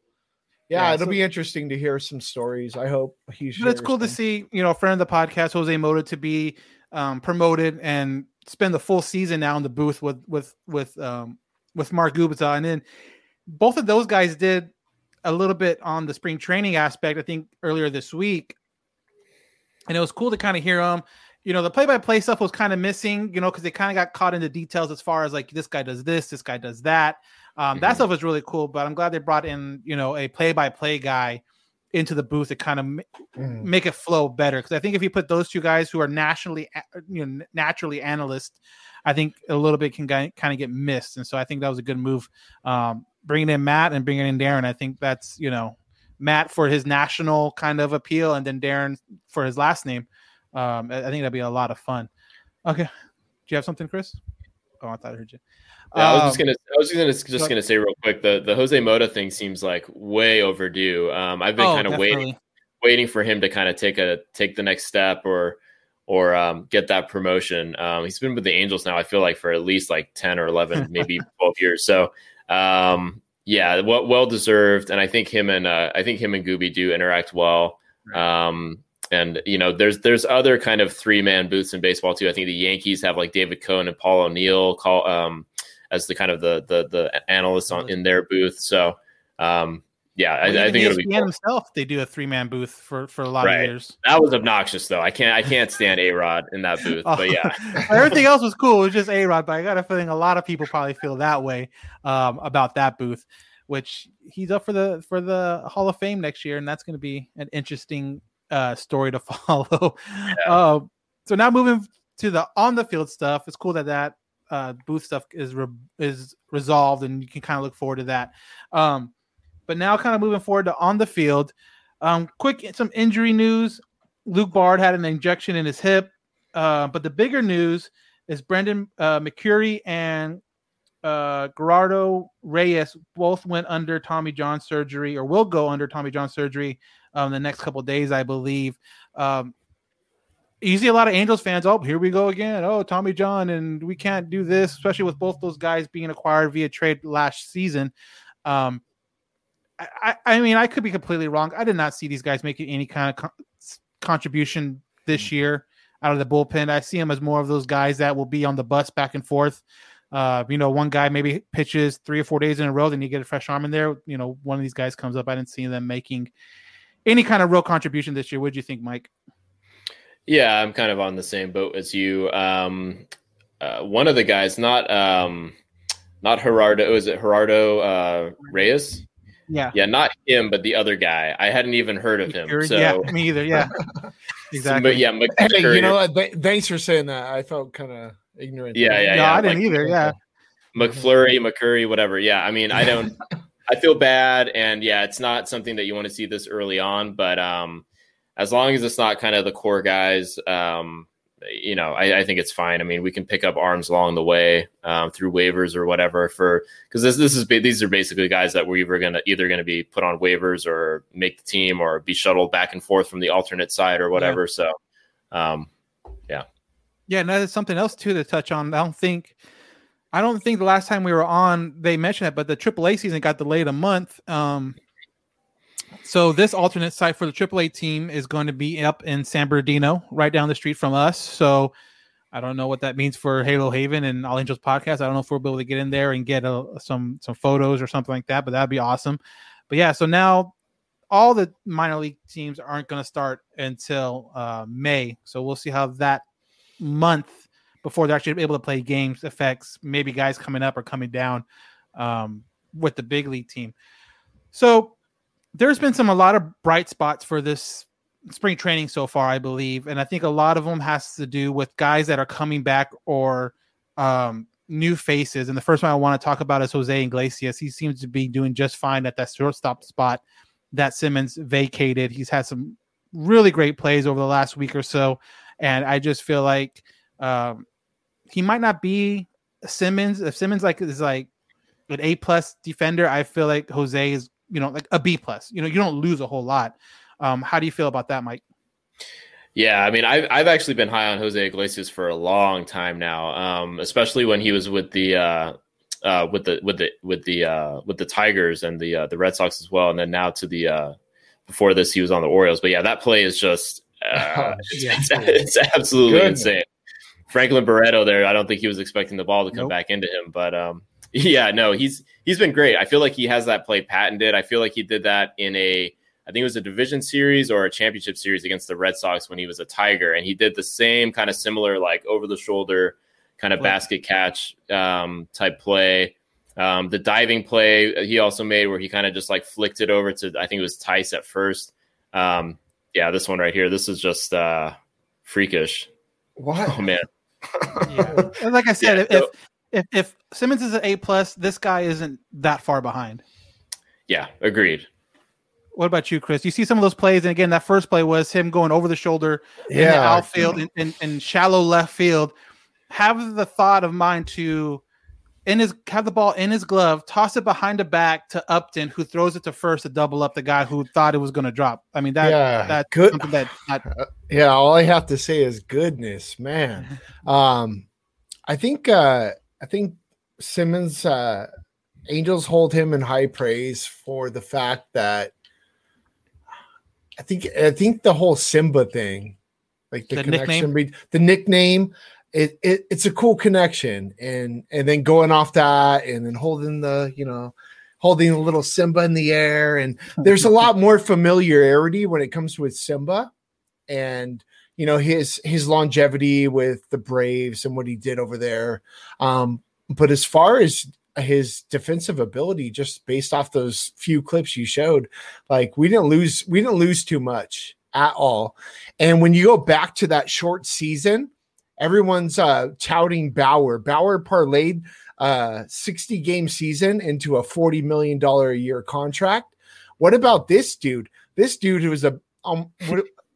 yeah, Yeah, it'll so- be interesting to hear some stories. I hope he. But it's shares cool to see, you know, a friend of the podcast, Jose Mota, to be um, promoted and spend the full season now in the booth with with with um, with Mark Gubicza, and then both of those guys did a little bit on the spring training aspect. I think earlier this week, and it was cool to kind of hear them. You know, the play-by-play stuff was kind of missing, you know, because they kind of got caught in the details as far as like this guy does this, this guy does that. Um, That stuff was really cool, but I'm glad they brought in, you know, a play-by-play guy into the booth to kind of Mm. make it flow better. Because I think if you put those two guys who are nationally, you know, naturally analysts, I think a little bit can kind of get missed. And so I think that was a good move. Um, bringing in Matt and bringing in Daron, I think that's you know Matt for his national kind of appeal, and then Daron for his last name. Um, I I think that'd be a lot of fun. Okay, do you have something, Chris? Oh, I thought I heard you. Yeah, I was just Um, gonna. I was just gonna just go- gonna say real quick. The the Jose Mota thing seems like way overdue. Um, I've been Oh, kind of waiting waiting for him to kind of take a take the next step or or um, get that promotion. Um, he's been with the Angels now. I feel like for at least like ten or eleven, maybe twelve years. So um, yeah, well, well deserved. And I think him and uh, I think him and Gooby do interact well. Um, and you know, there's there's other kind of three man booths in baseball too. I think the Yankees have like David Cone and Paul O'Neill call um, as the kind of the the the analysts on in their booth. So um, yeah, I, Well, I even think it'll be ESPN himself, they do a three man booth for for a lot of years. That was obnoxious though. I can't I can't stand A Rod in that booth. But yeah. Everything else was cool. It was just A Rod, but I got a feeling a lot of people probably feel that way um, about that booth, which he's up for the for the Hall of Fame next year, and that's going to be an interesting uh, story to follow. Uh, so now moving to the on the field stuff, it's cool that that uh, booth stuff is re- is resolved, and you can kind of look forward to that. Um, but now, kind of moving forward to on the field, um, quick some injury news. Luke Bard had an injection in his hip, uh, but the bigger news is Brendan uh, McCurry and uh, Gerardo Reyes both went under Tommy John surgery, or will go under Tommy John surgery um, the next couple days, I believe. Um, you see a lot of Angels fans. Oh, here we go again. Oh, Tommy John, and we can't do this, especially with both those guys being acquired via trade last season. Um, I, I mean, I could be completely wrong. I did not see these guys making any kind of con- contribution this year out of the bullpen. I see them as more of those guys that will be on the bus back and forth. Uh, you know, one guy maybe pitches three or four days in a row, then you get a fresh arm in there. You know, one of these guys comes up. I didn't see them making any kind of real contribution this year. What do you think, Mike? Yeah, I'm kind of on the same boat as you. Um, uh, one of the guys, not um, not Gerardo, is it Gerardo uh, Reyes? Yeah. Yeah, not him, but the other guy. I hadn't even heard of him. So yeah, me either. Yeah, exactly. But yeah, Hey, you know what? Th- thanks for saying that. I felt kind of ignorant. Yeah, yeah, no, yeah. I didn't like- either. Yeah, McFlurry, McCurry, whatever. Yeah, I mean, I don't. I feel bad, and yeah, it's not something that you want to see this early on. But um, as long as it's not kind of the core guys, um, you know, I, I think it's fine. I mean, we can pick up arms along the way um, through waivers or whatever for because this this is these are basically guys that we were gonna either going to be put on waivers or make the team or be shuttled back and forth from the alternate side or whatever. So, um, yeah. yeah. And that's something else too to touch on. I don't think, I don't think the last time we were on they mentioned it, but the AAA season got delayed a month. Um, so this alternate site for the AAA team is going to be up in San Bernardino, right down the street from us. So I don't know what that means for Halo Haven and All Angels podcast. I don't know if we'll be able to get in there and get a, some some photos or something like that, but that'd be awesome. But yeah, so now all the minor league teams aren't going to start until uh, May. So we'll see how that month before they're actually able to play games affects maybe guys coming up or coming down um, with the big league team. So there's been some a lot of bright spots for this spring training so far, I believe, and I think a lot of them has to do with guys that are coming back or um, new faces. And the first one I want to talk about is Jose Iglesias. He seems to be doing just fine at that shortstop spot that Simmons vacated. He's had some really great plays over the last week or so, and I just feel like um, he might not be Simmons. If Simmons like is like an A plus defender, I feel like Jose is you know like a B plus. You know, you don't lose a whole lot. Um, how do you feel about that, Mike? Yeah, I mean, I've I've actually been high on Jose Iglesias for a long time now, um, especially when he was with the uh, uh, with the with the with the uh, with the Tigers and the uh, the Red Sox as well, and then now to the uh, before this he was on the Orioles. But yeah, that play is just uh, it's, yeah. it's, it's absolutely Goodness. insane. Franklin Barreto there, I don't think he was expecting the ball to come Nope. back into him, but um, yeah, no, he's he's been great. I feel like he has that play patented. I feel like he did that in a I think it was a division series or a championship series against the Red Sox when he was a Tiger, and he did the same kind of similar, like over the shoulder kind of Play. basket catch um, type play. Um, the diving play he also made where he kind of just like flicked it over to I think it was Thaiss at first. Um, yeah, this one right here. This is just uh, freakish. What? Oh man, Yeah, and like I said, Yeah, if, so- if if Simmons is an A plus, this guy isn't that far behind. yeah, agreed. What about you, Chris? You see some of those plays, and again, that first play was him going over the shoulder in the Yeah. outfield in, in, in shallow left field. Have the thought of mind to in his have the ball in his glove, toss it behind the back to Upton, who throws it to first to double up the guy who thought it was going to drop. I mean that Yeah, that's good- something that, that yeah, all I have to say is goodness, man. Um, I think uh, I think Simmons uh, Angels hold him in high praise for the fact that I think I think the whole Simba thing, like the, The connection, nickname? the nickname, it, it it's a cool connection, and and then going off that, and then holding the you know holding a little Simba in the air, and there's a lot more familiarity when it comes with Simba, and you know his his longevity with the Braves and what he did over there. Um, but as far as his defensive ability, just based off those few clips you showed, like we didn't lose, we didn't lose too much at all. And when you go back to that short season, everyone's uh touting Bauer. Bauer parlayed uh 60 game season into a 40 million dollar a year contract. What about this dude? This dude who was a um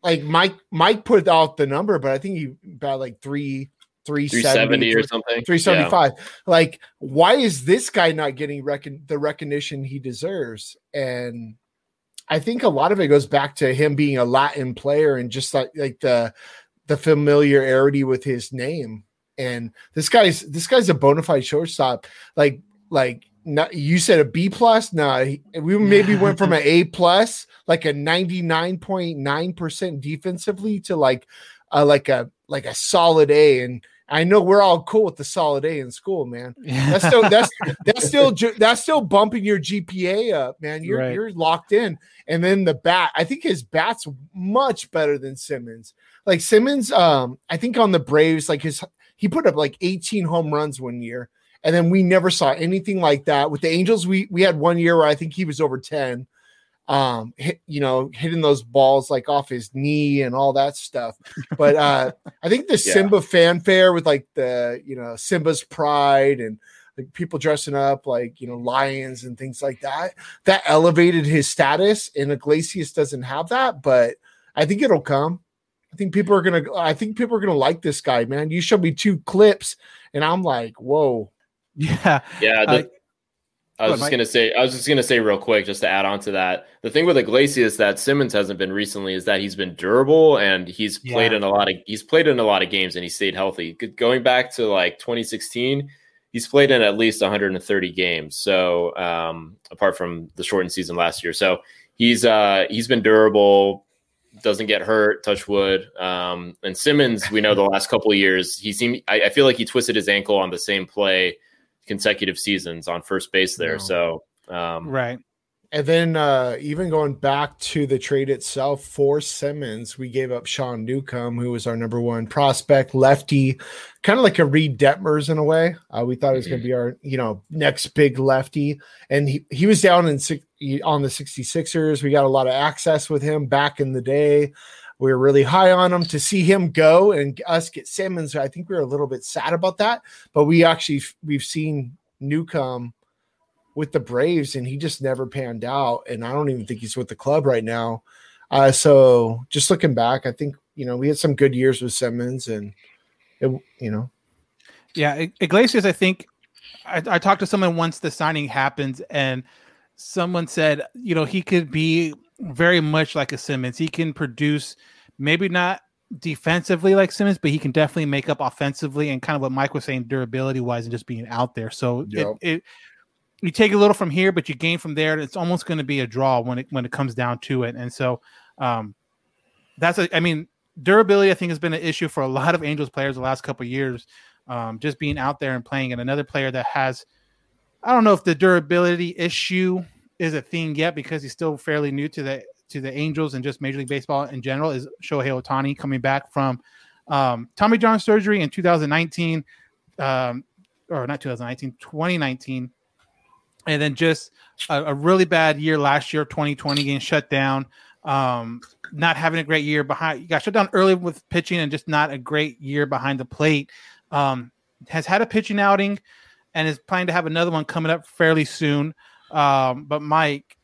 like Mike Mike put out the number, but I think he about like three 370 370 or something. 375 like why is this guy not getting recon- the recognition he deserves? And i think a lot of it goes back to him being a latin player and just like like the the familiarity with his name. And this guy's this guy's a bona fide shortstop. Like like not, you said a b plus no he- we maybe went from an a plus like a 99.9% defensively to like uh, like a like a solid a and I know we're all cool with the solid A in school, man. That's still that's that's still that's still bumping your GPA up, man. You're Right. you're locked in. And then the bat, I think his bat's much better than Simmons. Like Simmons, um, I think on the Braves, like his he put up like 18 home runs one year, and then we never saw anything like that. With the Angels, we we had one year where I think he was over 10 um hit, you know hitting those balls like off his knee and all that stuff. But uh i think the Yeah. simba fanfare with like the you know simba's pride and like people dressing up like you know lions and things like that that elevated his status. And iglesias doesn't have that but i think it'll come. I think people are gonna i think people are gonna like this guy man. You showed me two clips and i'm like whoa yeah Yeah, Uh, I was just gonna say, I was just gonna say real quick, just to add on to that. The thing with Iglesias that Simmons hasn't been recently is that he's been durable and he's played in a lot of he's played in a lot of games and he stayed healthy. Going back to like 2016, he's played in at least 130 games. So um, apart from the shortened season last year, so he's uh, he's been durable. Doesn't get hurt, touch wood. Um, and Simmons, we know the last couple of years, he seemed. I, I feel like he twisted his ankle on the same play consecutive seasons on first base there. No. So um, right. And then uh, even going back to the trade itself for Simmons, we gave up Sean Newcomb, who was our number one prospect, lefty, kind of like a Reid Detmers in a way. Uh, we thought it was going to be our, you know, next big lefty, and he he was down in six, on the 66ers. We got a lot of access with him back in the day. We were really high on him to see him go and us get Simmons. I think we were a little bit sad about that, but we actually we've seen Newcomb with the Braves, and he just never panned out. And I don't even think he's with the club right now. Uh, so just looking back, I think you know we had some good years with Simmons, and it, you know, Yeah, Iglesias, I think I, I talked to someone once the signing happens, and someone said, you know, he could be very much like a Simmons. He can produce, maybe not defensively like Simmons, but he can definitely make up offensively and kind of what Mike was saying, durability wise, and just being out there. So Yep. it, it you take a little from here, but you gain from there. and It's almost going to be a draw when it when it comes down to it. And so, um, that's a, I mean, durability I think has been an issue for a lot of Angels players the last couple of years. Um, just being out there and playing, and another player that has, I don't know if the durability issue is a thing yet because he's still fairly new to the to the Angels and just Major League Baseball in general. Is Shohei Ohtani coming back from um, Tommy John surgery in 2019, um, or not 2019, 2019 and then just a, a really bad year last year, 2020, getting shut down. Um, not having a great year behind. You got shut down early with pitching, and just not a great year behind the plate. Um, has had a pitching outing, and is planning to have another one coming up fairly soon. Um, but Mike,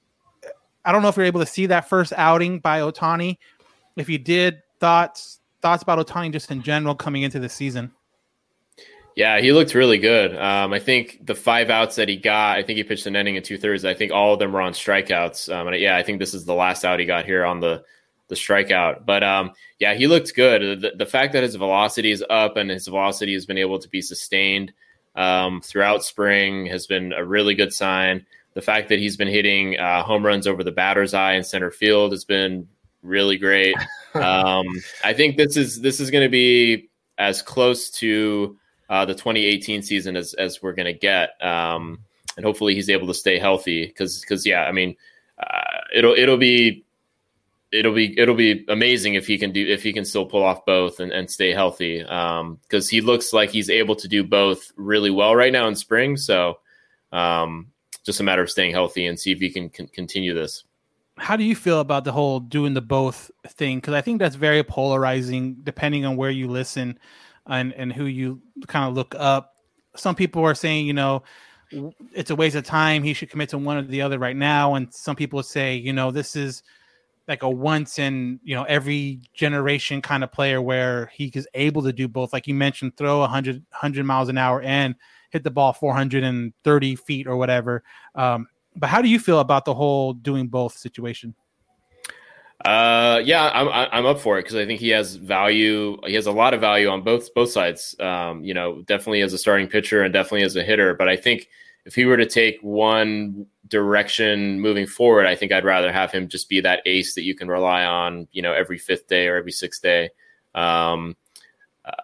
I don't know if you're able to see that first outing by Ohtani. If you did, thoughts thoughts about Ohtani just in general coming into the season. Yeah, he looked really good. Um, I think the five outs that he got, I think he pitched an inning and two thirds. I think all of them were on strikeouts. Um, and yeah, I think this is the last out he got here on the the strikeout. But um, yeah, he looked good. The, the, fact that his velocity is up and his velocity has been able to be sustained um, throughout spring has been a really good sign. The fact that he's been hitting uh, home runs over the batter's eye in center field has been really great. Um, I think this is this is going to be as close to uh, the 2018 season as as we're going to get, um, and hopefully he's able to stay healthy. Because because yeah, I mean, uh, it'll it'll be it'll be it'll be amazing if he can do if he can still pull off both and, and stay healthy because um, he looks like he's able to do both really well right now in spring so um, just a matter of staying healthy and see if he can, continue this. How do you feel about the whole doing the both thing? Because i think that's very polarizing depending on where you listen and and who you kind of look up. Some people are saying you know it's a waste of time. He should commit to one or the other right now. And some people say you know this is like a once in you know every generation kind of player where he is able to do both. Like you mentioned throw 100 100 miles an hour and hit the ball 430 feet or whatever um, but how do you feel about the whole doing both situation uh, yeah, I'm I'm up for it because I think he has value. He has a lot of value on both both sides. Um, you know, definitely as a starting pitcher and definitely as a hitter. But I think if he were to take one direction moving forward, I think I'd rather have him just be that ace that you can rely on, you know, every fifth day or every sixth day. Um,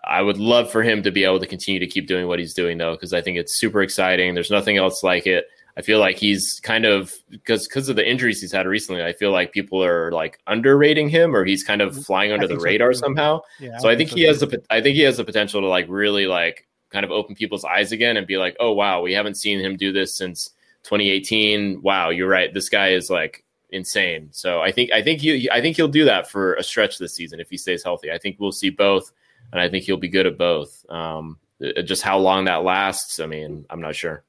I would love for him to be able to continue to keep doing what he's doing though, because I think it's super exciting. There's nothing else like it. I feel like he's kind of because because of the injuries he's had recently. I feel like people are like underrating him, or he's kind of mm-hmm. flying under the radar so somehow. Yeah, so I, I think, think so he has the I think he has the potential to like really like kind of open people's eyes again and be like, oh wow, we haven't seen him do this since 2018. Wow, you're right. This guy is like insane. So I think I think he I think he'll do that for a stretch this season if he stays healthy. I think we'll see both, and I think he'll be good at both. Um, just how long that lasts, I mean, I'm not sure.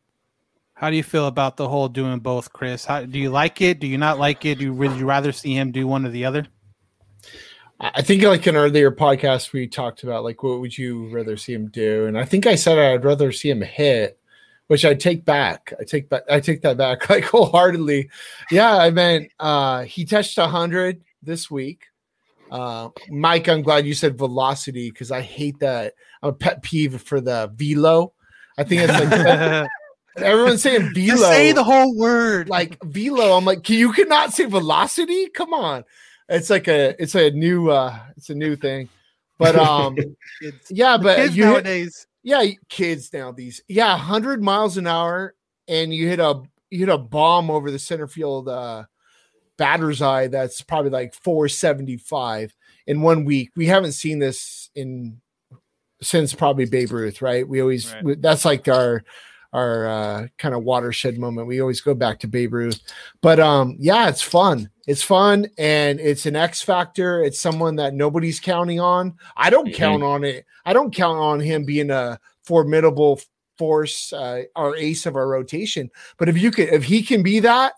How do you feel about the whole doing both, Chris? How, do you like it? Do you not like it? Do you, would you rather see him do one or the other? I think like in earlier podcast we talked about like what would you rather see him do, and I think I said I'd rather see him hit which I take back. I take back. I take that back like wholeheartedly. Yeah, I meant uh, he touched hundred this week. Uh, Mike, I'm glad you said velocity because I hate that. I'm a pet peeve for the velo. I think it's like everyone's saying velo. Just say the whole word, like velo. I'm like, you cannot say velocity. Come on, it's like a it's a new uh it's a new thing. But um, yeah, but you nowadays yeah, kids now these yeah, hundred miles an hour, and you hit a you hit a bomb over the center field uh batter's eye that's probably like 475 in one week. We haven't seen this in since probably Babe Ruth, right? We always right. that's like our our uh, kind of watershed moment. We always go back to Babe Ruth, but um, yeah, it's fun. It's fun and it's an X factor. It's someone that nobody's counting on. I don't mm-hmm. count on it. I don't count on him being a formidable force, uh, our ace of our rotation. But if you could, if he can be that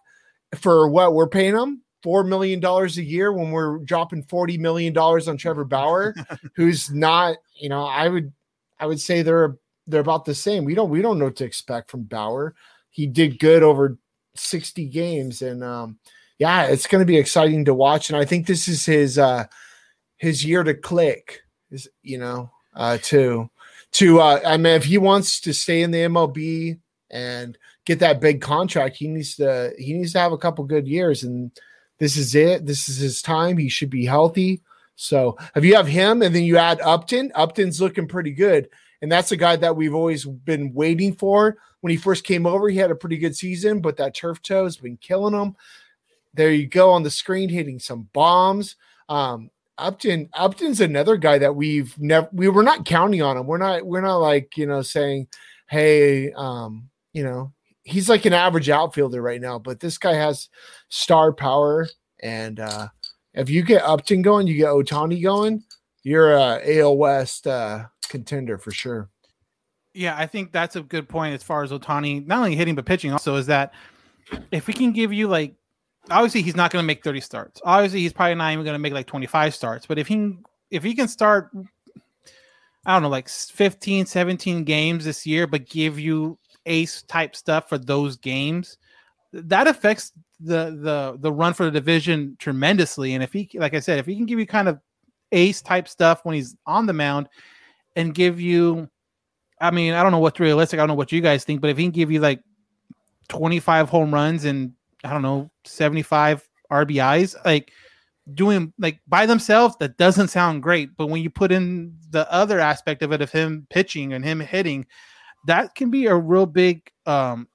for what we're paying him, four million dollars a year when we're dropping forty million dollars on Trevor Bauer, who's not, you know, I would, I would say they're they're about the same. We don't we don't know what to expect from Bauer. He did good over 60 games and um yeah, it's going to be exciting to watch and I think this is his uh his year to click is you know uh to to uh I mean if he wants to stay in the MLB and get that big contract, he needs to he needs to have a couple good years and this is it. This is his time. He should be healthy. So if you have him and then you add Upton, Upton's looking pretty good. And that's a guy that we've always been waiting for. When he first came over, he had a pretty good season, but that turf toe has been killing him. There you go on the screen, hitting some bombs. Um, Upton, Upton's another guy that we've never we were not counting on him. We're not we're not like you know saying, hey, um, you know, he's like an average outfielder right now, but this guy has star power. And uh if you get Upton going, you get Ohtani going, you're a AL West uh contender for sure. Yeah, I think that's a good point as far as Ohtani, not only hitting but pitching. Also, is that if we can give you like obviously he's not going to make 30 starts. Obviously, he's probably not even going to make like 25 starts. But if he if he can start I don't know, like 15, 17 games this year, but give you ace type stuff for those games, that affects the the the run for the division tremendously. And if he, like I said, if he can give you kind of ace type stuff when he's on the mound and give you, I mean, I don't know what's realistic. I don't know what you guys think, but if he can give you like 25 home runs and I don't know, 75 RBIs, like doing like by themselves, that doesn't sound great. But when you put in the other aspect of it of him pitching and him hitting, that can be a real big um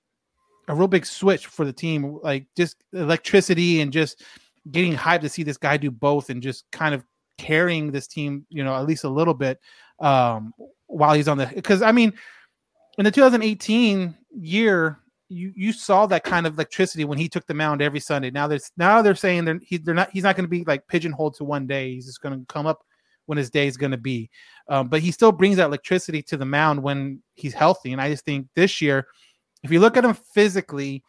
a real big switch for the team. Like just electricity and just getting hyped to see this guy do both and just kind of carrying this team, you know, at least a little bit um while he's on the because I mean in the 2018 year you you saw that kind of electricity when he took the mound every Sunday. Now there's now they're saying they're he, they're not he's not going to be like pigeonholed to one day. He's just going to come up when his day is going to be. Um, but he still brings that electricity to the mound when he's healthy. And I just think this year, if you look at him physically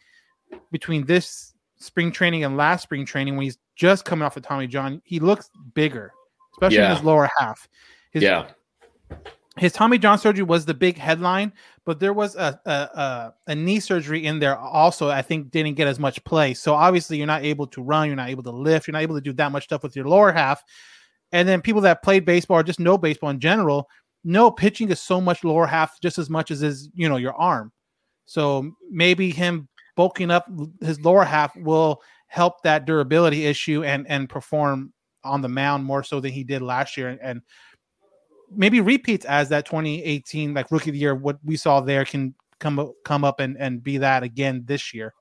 between this spring training and last spring training, when he's just coming off of Tommy John, he looks bigger, especially in his lower half. His, yeah. his Tommy John surgery was the big headline, but there was a, a a a knee surgery in there also. I think didn't get as much play. So obviously you're not able to run, you're not able to lift, you're not able to do that much stuff with your lower half. And then people that played baseball or just know baseball in general know pitching is so much lower half just as much as is you know your arm. So maybe him bulking up his lower half will help that durability issue and and perform on the mound more so than he did last year and maybe repeats as that 2018 like rookie of the year what we saw there can come up- come up and and be that again this year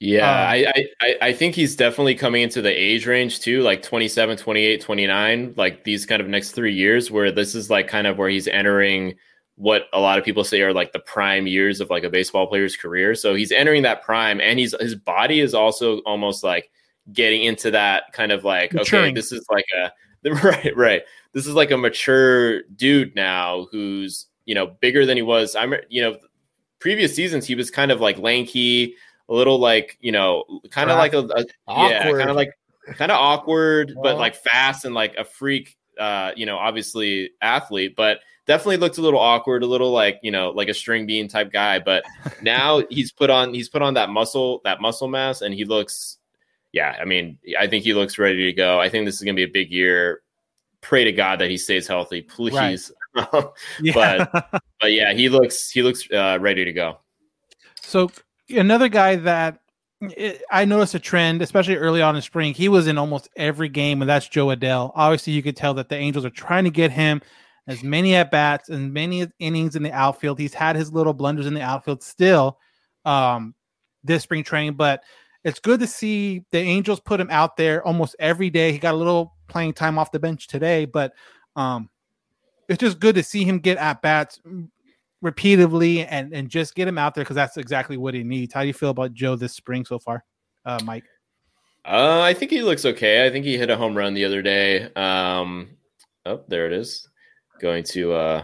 Yeah, Um, I, I- I I think he's definitely coming into the age range too, like 27, 28, 29, like these kind of next three years where this is like kind of where he's entering what a lot of people say are like the prime years of like a baseball player's career. So he's entering that prime and he's his body is also almost like getting into that kind of like, okay, this is like a right, right. This is like a mature dude now who's, you know, bigger than he was. I'm you know, previous seasons he was kind of like lanky, a little like you know, kind of like a, a yeah, kind of like kind of awkward, but like fast and like a freak. Uh, you know, obviously athlete, but definitely looked a little awkward, a little like you know, like a string bean type guy. But now he's put on he's put on that muscle that muscle mass, and he looks. Yeah, I mean, I think he looks ready to go. I think this is going to be a big year. Pray to God that he stays healthy, please. but but yeah, he looks he looks uh, ready to go. So another guy that I noticed a trend, especially early on in spring. He was in almost every game, and that's Jo Adell. Obviously, you could tell that the Angels are trying to get him as many at bats and many innings in the outfield. He's had his little blunders in the outfield still um, this spring training, but it's good to see the Angels put him out there almost every day. He got a little playing time off the bench today, but um, it's just good to see him get at bats repeatedly and and just get him out there because that's exactly what he needs. How do you feel about Jo this spring so far, uh, Mike? Uh, I think he looks okay. I think he hit a home run the other day. Um, oh, there it is, going to uh,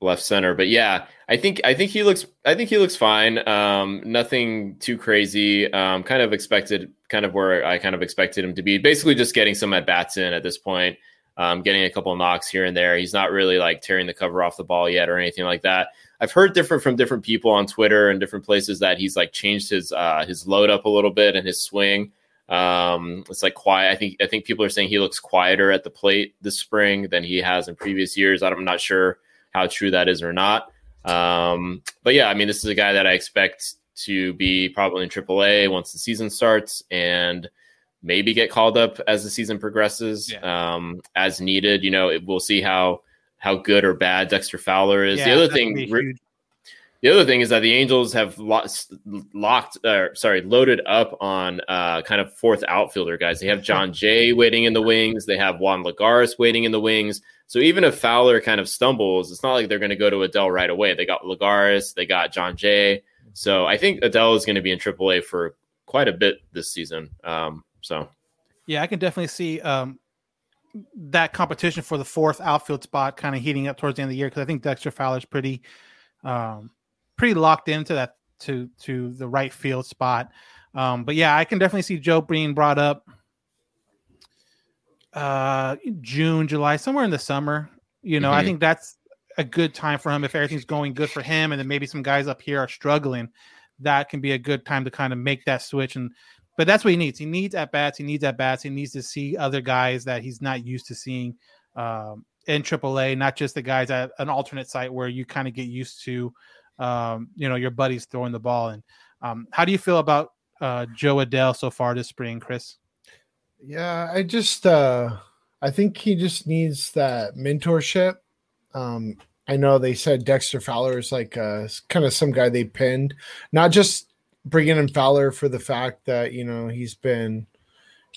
left center. But yeah, I think I think he looks I think he looks fine. Um, nothing too crazy. Um, kind of expected, kind of where I kind of expected him to be. Basically, just getting some at bats in at this point. Um, getting a couple knocks here and there. He's not really like tearing the cover off the ball yet or anything like that. I've heard different from different people on Twitter and different places that he's like changed his uh, his load up a little bit and his swing. Um, it's like quiet. I think I think people are saying he looks quieter at the plate this spring than he has in previous years. I'm not sure how true that is or not. Um, but yeah, I mean, this is a guy that I expect to be probably in AAA once the season starts and maybe get called up as the season progresses um, as needed. You know, it, we'll see how how good or bad Dexter Fowler is. the other that would be thing, the other thing is that the Angels have lost, locked, uh, sorry, loaded up on uh, kind of fourth outfielder guys. They have Jon Jay waiting in the wings. They have Juan Lagares waiting in the wings. So even if Fowler kind of stumbles, it's not like they're going to go to Adell right away. They got Lagares, they got Jon Jay. So I think Adell is going to be in AAA for quite a bit this season. Um, so Yeah, I can definitely see um, that competition for the fourth outfield spot kind of heating up towards the end of the year because I think Dexter Fowler's pretty, um, pretty locked into that to to the right field spot. Um, but yeah, I can definitely see Jo being brought up uh, June, July, somewhere in the summer. You know, I Mhm. think that's a good time for him if everything's going good for him, and then maybe some guys up here are struggling. That can be a good time to kind of make that switch. And but that's what he needs. He needs at bats. He needs at bats. He needs to see other guys that he's not used to seeing um, in AAA, not just the guys at an alternate site where you kind of get used to, um, you know, your buddies throwing the ball. And um, how do you feel about uh, Jo Adell so far this spring, Chris? Yeah, I just uh I think he just needs that mentorship. Um I know they said Dexter Fowler is like uh kind of some guy they pinned, not just bringing in Fowler for the fact that, you know, he's been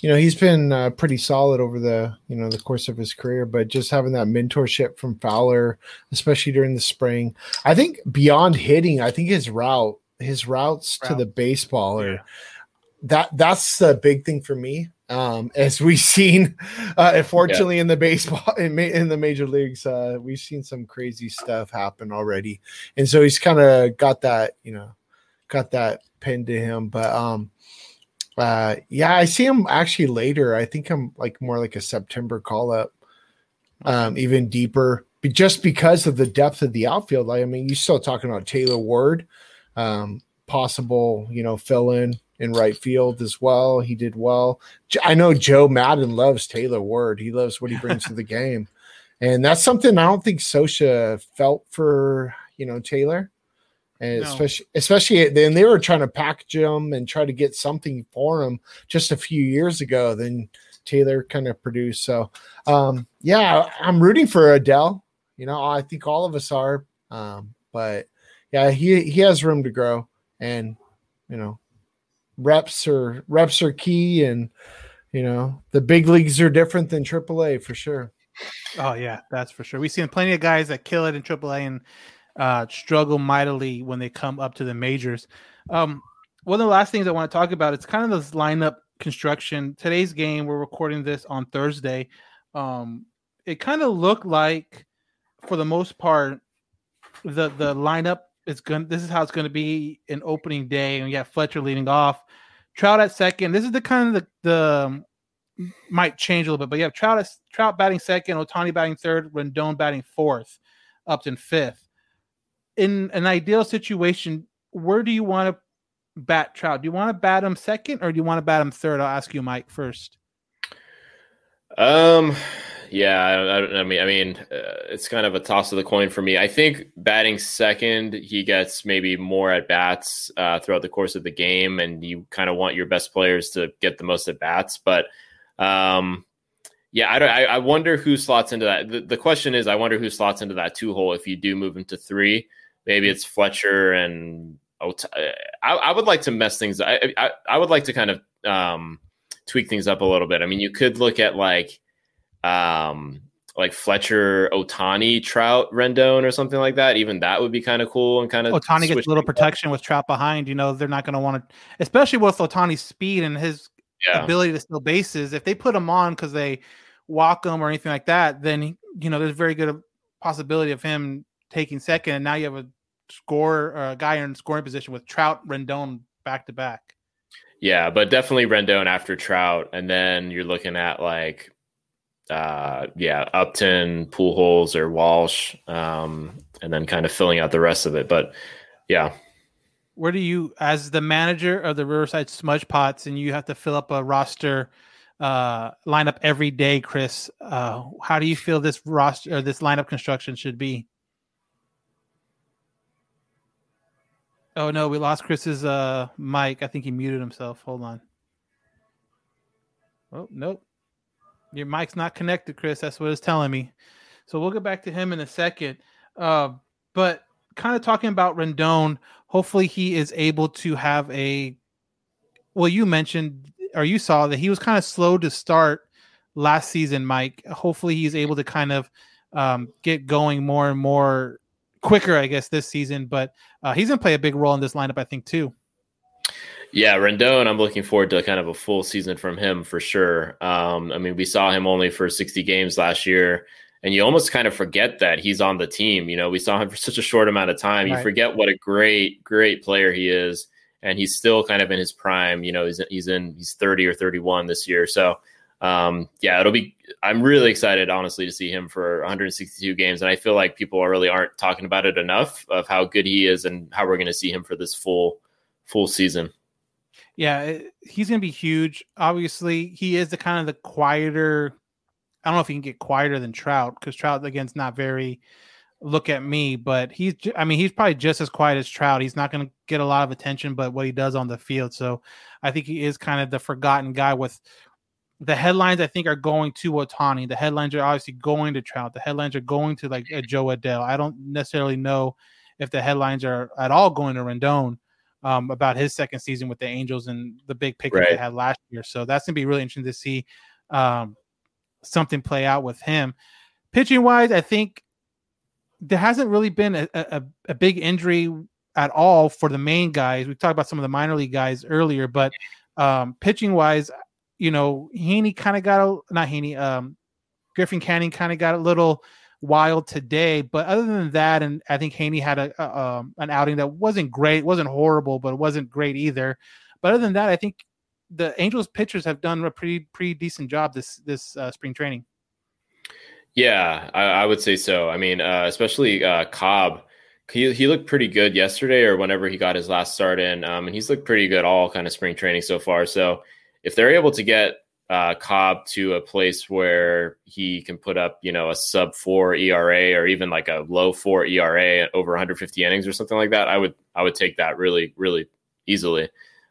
you know, he's been uh, pretty solid over the, you know, the course of his career, but just having that mentorship from Fowler, especially during the spring. I think beyond hitting, I think his route, his routes to the baseball are that that's the big thing for me. Um, as we've seen, uh, unfortunately, in the baseball in, ma- in the major leagues, uh, we've seen some crazy stuff happen already, and so he's kind of got that, you know, got that pinned to him. But um, uh, yeah, I see him actually later. I think I'm like more like a September call up, um, even deeper, but just because of the depth of the outfield. Like, I mean, you're still talking about Taylor Ward, um, possible, you know, fill in in right field as well. He did well. I know Joe Maddon loves Taylor Ward. He loves what he brings to the game. And that's something I don't think Scioscia felt for, you know, Taylor. And No. especially especially then they were trying to package him and try to get something for him just a few years ago. Then Taylor kind of produced. So um yeah, I'm rooting for Adell. You know, I think all of us are. Um, but yeah, he he has room to grow and you know, reps are reps are key and you know the big leagues are different than AAA for sure. Oh yeah, that's for sure. We've seen plenty of guys that kill it in AAA and uh, struggle mightily when they come up to the majors. Um, one of the last things I want to talk about it's kind of this lineup construction. Today's game, we're recording this on Thursday. Um, it kind of looked like, for the most part, the the lineup is going. This is how it's going to be in opening day, and you have Fletcher leading off, Trout at second. This is the kind of the the um, might change a little bit, but you have Trout Trout batting second, Ohtani batting third, Rendon batting fourth, Upton fifth. In an ideal situation, where do you want to bat Trout? Do you want to bat him second or do you want to bat him third? I'll ask you, Mike, first. Um, yeah, I, I, I mean, I mean, uh, it's kind of a toss of the coin for me. I think batting second, he gets maybe more at bats uh, throughout the course of the game, and you kind of want your best players to get the most at bats. But um, yeah, I, don't, I, I wonder who slots into that. The, the question is, I wonder who slots into that two hole if you do move him to three. Maybe it's Fletcher and Ot- I, I would like to mess things. I, I I would like to kind of um, tweak things up a little bit. I mean, you could look at like um like Fletcher, Ohtani, Trout, Rendon, or something like that. Even that would be kind of cool and kind of Ohtani gets a little things up. protection with Trout behind. You know, they're not going to want to, especially with Ohtani's speed and his Yeah. ability to steal bases. If they put him on because they walk him or anything like that, then you know there's very good possibility of him taking second. And now you have a score uh, guy in scoring position with Trout, Rendon back to back. Yeah, but definitely Rendon after Trout, and then you're looking at like, uh, yeah, Upton, Pujols, or Walsh, um, and then kind of filling out the rest of it. But yeah, Where do you, as the manager of the Riverside Smudge Pots, and you have to fill up a roster uh, lineup every day, Chris? Uh, how do you feel this roster or this lineup construction should be? Oh no, we lost Chris's uh mic. I think he muted himself. Hold on. Oh nope. Your mic's not connected, Chris. That's what it's telling me. So we'll get back to him in a second. Uh, but kind of talking about Rendon, hopefully he is able to have a well, you mentioned or you saw that he was kind of slow to start last season, Mike. Hopefully he's able to kind of um, get going more and more quicker, I guess, this season. But uh, he's going to play a big role in this lineup, I think, too. Yeah, Rendon, I'm looking forward to kind of a full season from him for sure. Um, I mean, we saw him only for 60 games last year, and you almost kind of forget that he's on the team. You know, we saw him for such a short amount of time. You forget what a great, great player he is, and he's still kind of in his prime. You know, he's he's in he's 30 or 31 this year, so um, yeah, it'll be. I'm really excited, honestly, to see him for 162 games, and I feel like people really aren't talking about it enough of how good he is and how we're going to see him for this full full season. Yeah, it- he's going to be huge. Obviously, he is the kind of the quieter. I don't know if he can get quieter than Trout because Trout again's not very look at me, but he's. I mean, he's probably just as quiet as Trout. He's not going to get a lot of attention, but what he does on the field. So I think he is kind of the forgotten guy. With the headlines, I think are going to Ohtani. The headlines are obviously going to Trout. The headlines are going to like a Jo Adell. I don't necessarily know if the headlines are at all going to Rendon um, about his second season with the Angels and the big pick that they had last year. So that's gonna be really interesting to see um, something play out with him. Pitching wise, I think there hasn't really been a, a, a big injury at all for the main guys. We talked about some of the minor league guys earlier, but um, pitching wise, you know, Heaney kind of got a not Heaney, um, Griffin Canning kind of got a little wild today. But other than that, and I think Heaney had a, a um, an outing that wasn't great, wasn't horrible, but it wasn't great either. But other than that, I think the Angels pitchers have done a pretty pretty decent job this this uh, spring training. Yeah, I, I would say so. I mean, uh, especially uh, Cobb. He, he looked pretty good yesterday or whenever he got his last start in. Um, and he's looked pretty good all kind of spring training so far. So if they're able to get uh, Cobb to a place where he can put up, you know, a sub four ERA or even like a low four ERA at over 150 innings or something like that, I would I would take that really really easily.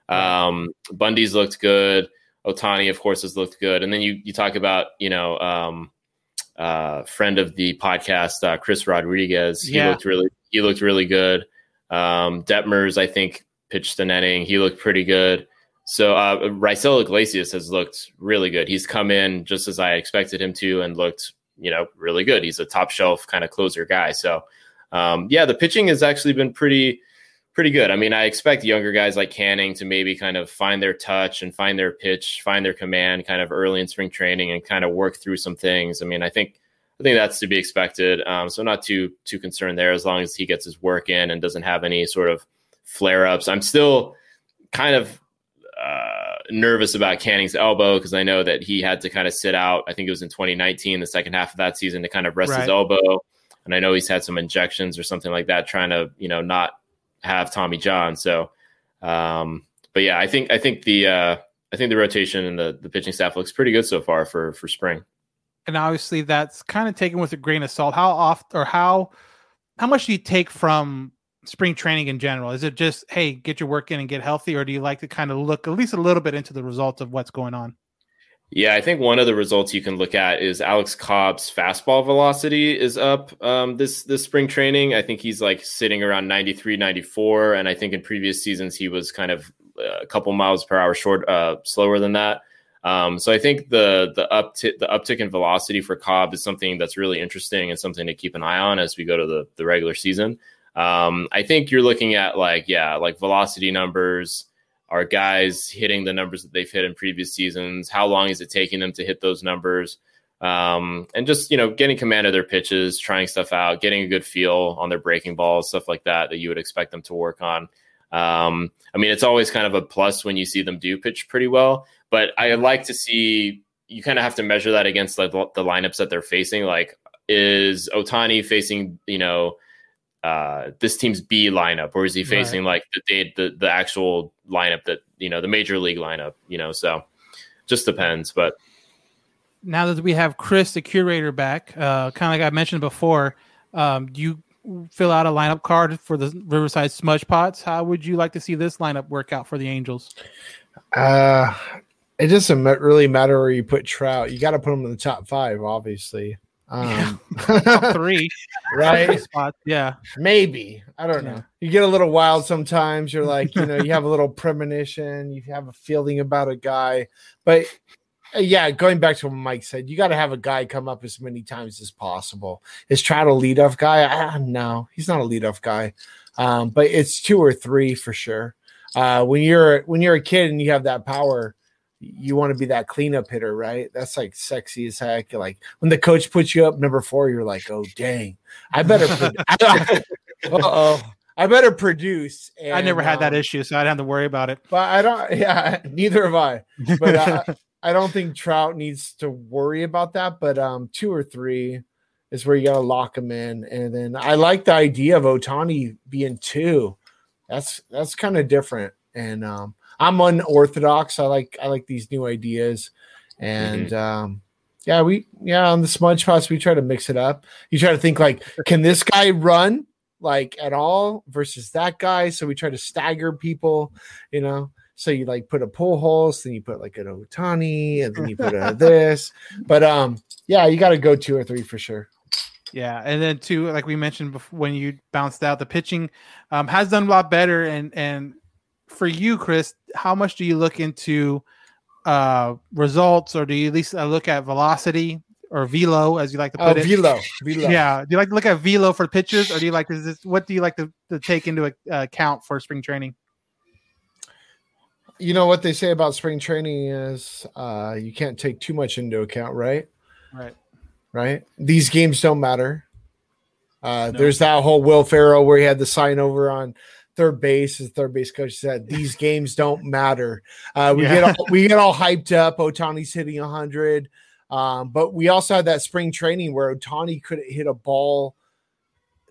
Um, Bundy's looked good. Ohtani, of course, has looked good. And then you you talk about you know um, uh, friend of the podcast, uh, Chris Rodriguez. He Yeah. looked really he looked really good. Um, Detmers, I think, pitched an inning. He looked pretty good. So uh, Raisel Iglesias has looked really good. He's come in just as I expected him to, and looked you know really good. He's a top shelf kind of closer guy. So um, yeah, the pitching has actually been pretty pretty good. I mean, I expect younger guys like Canning to maybe kind of find their touch and find their pitch, find their command kind of early in spring training and kind of work through some things. I mean, I think I think that's to be expected. Um, so not too too concerned there as long as he gets his work in and doesn't have any sort of flare ups. I'm still kind of uh, nervous about Canning's elbow because I know that he had to kind of sit out. I think it was in 2019, the second half of that season, to kind of rest Right. his elbow. And I know he's had some injections or something like that, trying to you know not have Tommy John. So, um, but yeah, I think I think the uh, I think the rotation and the the pitching staff looks pretty good so far for for spring. and obviously that's kind of taken with a grain of salt. How oft or how how much do you take from spring training in general? Is it just hey, get your work in and get healthy, or do you like to kind of look at least a little bit into the results of what's going on? Yeah, I think one of the results you can look at is Alex Cobb's fastball velocity is up um, this this spring training. I think he's like sitting around 93, 94, and I think in previous seasons he was kind of uh, a couple miles per hour short, uh, slower than that. Um, so I think the the uptick the uptick in velocity for Cobb is something that's really interesting and something to keep an eye on as we go to the the regular season. Um, I think you're looking at like yeah, like velocity numbers. Are guys hitting the numbers that they've hit in previous seasons? How long is it taking them to hit those numbers? Um, and just you know, getting command of their pitches, trying stuff out, getting a good feel on their breaking balls, stuff like that that you would expect them to work on. Um, I mean, it's always kind of a plus when you see them do pitch pretty well, but I like to see you kind of have to measure that against like the, the lineups that they're facing. Like, is Ohtani facing you know uh, this team's B lineup, or is he facing like the, day- the the actual lineup that you know the major league lineup? You know, so just depends. But Now that we have Chris, the curator, back, uh, kind of like I mentioned before, um, do you fill out a lineup card for the Riverside Smudge Pots? How would you like to see this lineup work out for the Angels? Uh, it doesn't really matter where you put Trout. You got to put him in the top five, obviously. Um, Top three, right? Three spots, yeah. Maybe. I don't know. You get a little wild sometimes. You're like, you know, you have a little premonition, you have a feeling about a guy. But uh, yeah, going back to what Mike said, you got to have a guy come up as many times as possible. Is Trout a leadoff guy? Ah, no, he's not a leadoff guy. Um, but it's two or three for sure. Uh, when you're when you're a kid and you have that power, you want to be that cleanup hitter, right? That's like sexy as heck. Like when the coach puts you up number four, you're like, oh dang, I better. uh oh, I better produce. I never And, had that um, issue, so I didn't have to worry about it. but I don't. Yeah, neither have I. But uh, I don't think Trout needs to worry about that, but um, two or three is where you got to lock him in. And then I like the idea of Ohtani being two. That's that's kind of different. And um, I'm unorthodox. I like I like these new ideas. And um, yeah, we yeah on the smudge pots we try to mix it up. You try to think like, can this guy run like at all versus that guy? So we try to stagger people, you know. So you like put a Pujols, then you put like an Ohtani, and then you put a this. But um, yeah, you got to go two or three for sure. Yeah, and then too, like we mentioned before, when you bounced out, the pitching um, has done a lot better. And and for you, Chris, how much do you look into uh, results, or do you at least uh, look at velocity or velo, as you like to Oh, put it? velo, velo. Yeah, do you like to look at velo for pitches, or do you like is this, what do you like to, to take into uh, account for spring training? You know what they say about spring training is uh, you can't take too much into account, right? Right. Right. These games don't matter. Uh, There's that whole Will Ferrell where he had the sign over on third base. His third base coach said these games don't matter. Uh, we Yeah. get all, we get all hyped up. Ohtani's hitting hundred, um, but we also had that spring training where Ohtani couldn't hit a ball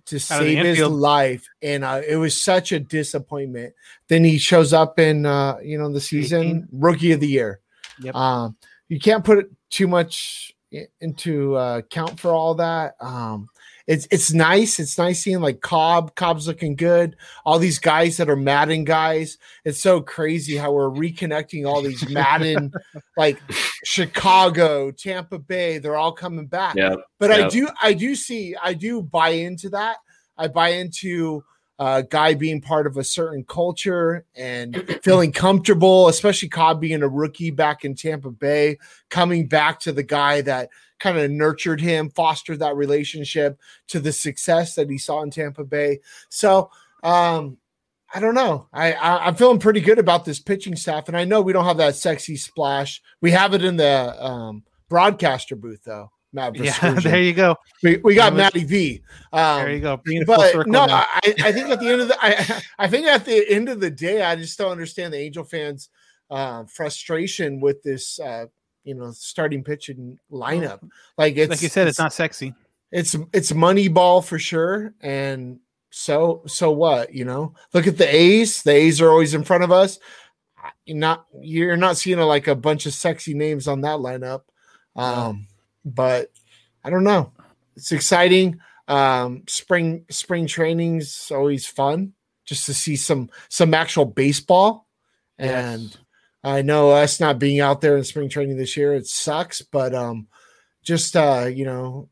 to save his life, and uh, it was such a disappointment. Then he shows up in uh, you know the season rookie of the year. Yep. Um, you can't put it too much into uh, count for all that. Um, it's it's nice. It's nice seeing like Cobb. Cobb's looking good. All these guys that are Maddon guys. It's so crazy how we're reconnecting all these Maddon, like Chicago, Tampa Bay. They're all coming back. Yeah, But I do I do see I do buy into that. I buy into a guy being part of a certain culture and feeling comfortable, especially Cobb being a rookie back in Tampa Bay, coming back to the guy that kind of nurtured him, fostered that relationship to the success that he saw in Tampa Bay. So um I don't know. I, I I'm feeling pretty good about this pitching staff, and I know we don't have that sexy splash. We have it in the um, broadcaster booth, though. Matt Yeah, there you go. We, we got was- Matty V. Um, There you go. Bringing it full but circle no, now. I, I think at the end of the I, I think at the end of the day, I just don't understand the Angel fans' uh, frustration with this, uh, you know, starting pitching lineup. Like it's like you said, it's not sexy. it's it's money ball for sure and so so what you know? Look at the a's. The a's are always in front of us. You're not you're not seeing a, like a bunch of sexy names on that lineup. Um but i don't know. It's exciting. Um spring spring training's always fun just to see some some actual baseball. And i know us not being out there in spring training this year it sucks but um just uh you know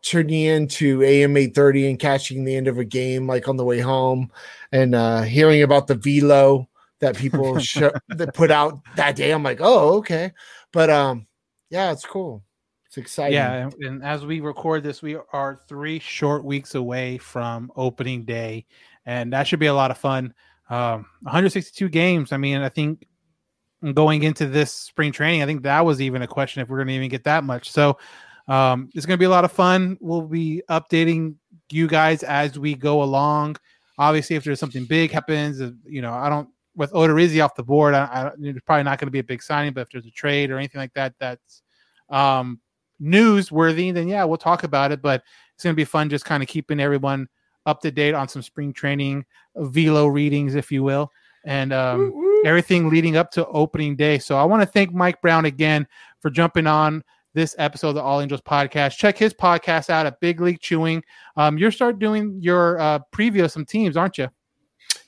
turning into AM 830 and catching the end of a game like on the way home and uh hearing about the velo that people show, that put out that day. I'm like, oh, okay. But um yeah, it's cool. It's exciting. Yeah, and, and as we record this, we are three short weeks away from opening day, and that should be a lot of fun. Um, 162 games. I mean, I think going into this spring training, I think that was even a question if we're going to even get that much. So um, it's going to be a lot of fun. We'll be updating you guys as we go along. Obviously, if there's something big happens, uh, you know, I don't with Odorizzi off the board, I, I, it's probably not going to be a big signing. But if there's a trade or anything like that, that's um, newsworthy, then yeah, we'll talk about it. But it's going to be fun just kind of keeping everyone up to date on some spring training velo readings, if you will, and um, everything leading up to opening day. So I want to thank Mike Brown again for jumping on this episode of the All Angels podcast. Check his podcast out at Big League Chewing. Um, you're start doing your uh, preview of some teams, aren't you?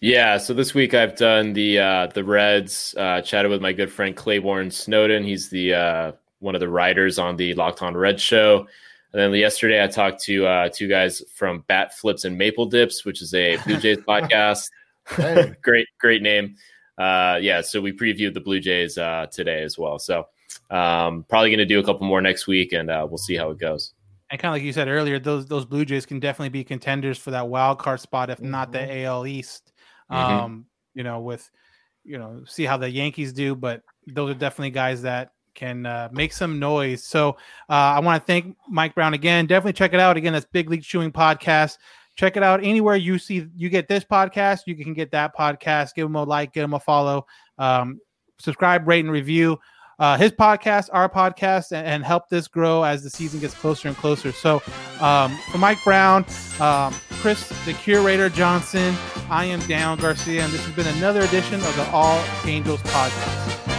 Yeah, so this week I've done the uh, the Reds. Uh, chatted with my good friend Claiborne Snowden. He's the uh, one of the writers on the Locked On Red show. And then yesterday I talked to uh, two guys from Bat Flips and Maple Dips, which is a Blue Jays podcast. Great, great name. Uh, yeah, so we previewed the Blue Jays uh, today as well. So um, probably going to do a couple more next week, and uh, we'll see how it goes. And kind of like you said earlier, those those Blue Jays can definitely be contenders for that wild card spot, if not the AL East. Mhm. Um, you know, with you know, see how the Yankees do, but those are definitely guys that can uh, make some noise. So uh, I want to thank Mike Brown again. Definitely check it out. Again, that's Big League Chewing Podcast. Check it out anywhere you see you get this podcast. You can get that podcast. Give them a like, give them a follow. Um, subscribe, rate, and review. uh, his podcast, our podcast, and, and help this grow as the season gets closer and closer. So, um, for Mike Brown, um, Chris, the curator Johnson, I am Dan Garcia, and this has been another edition of the All Angels podcast.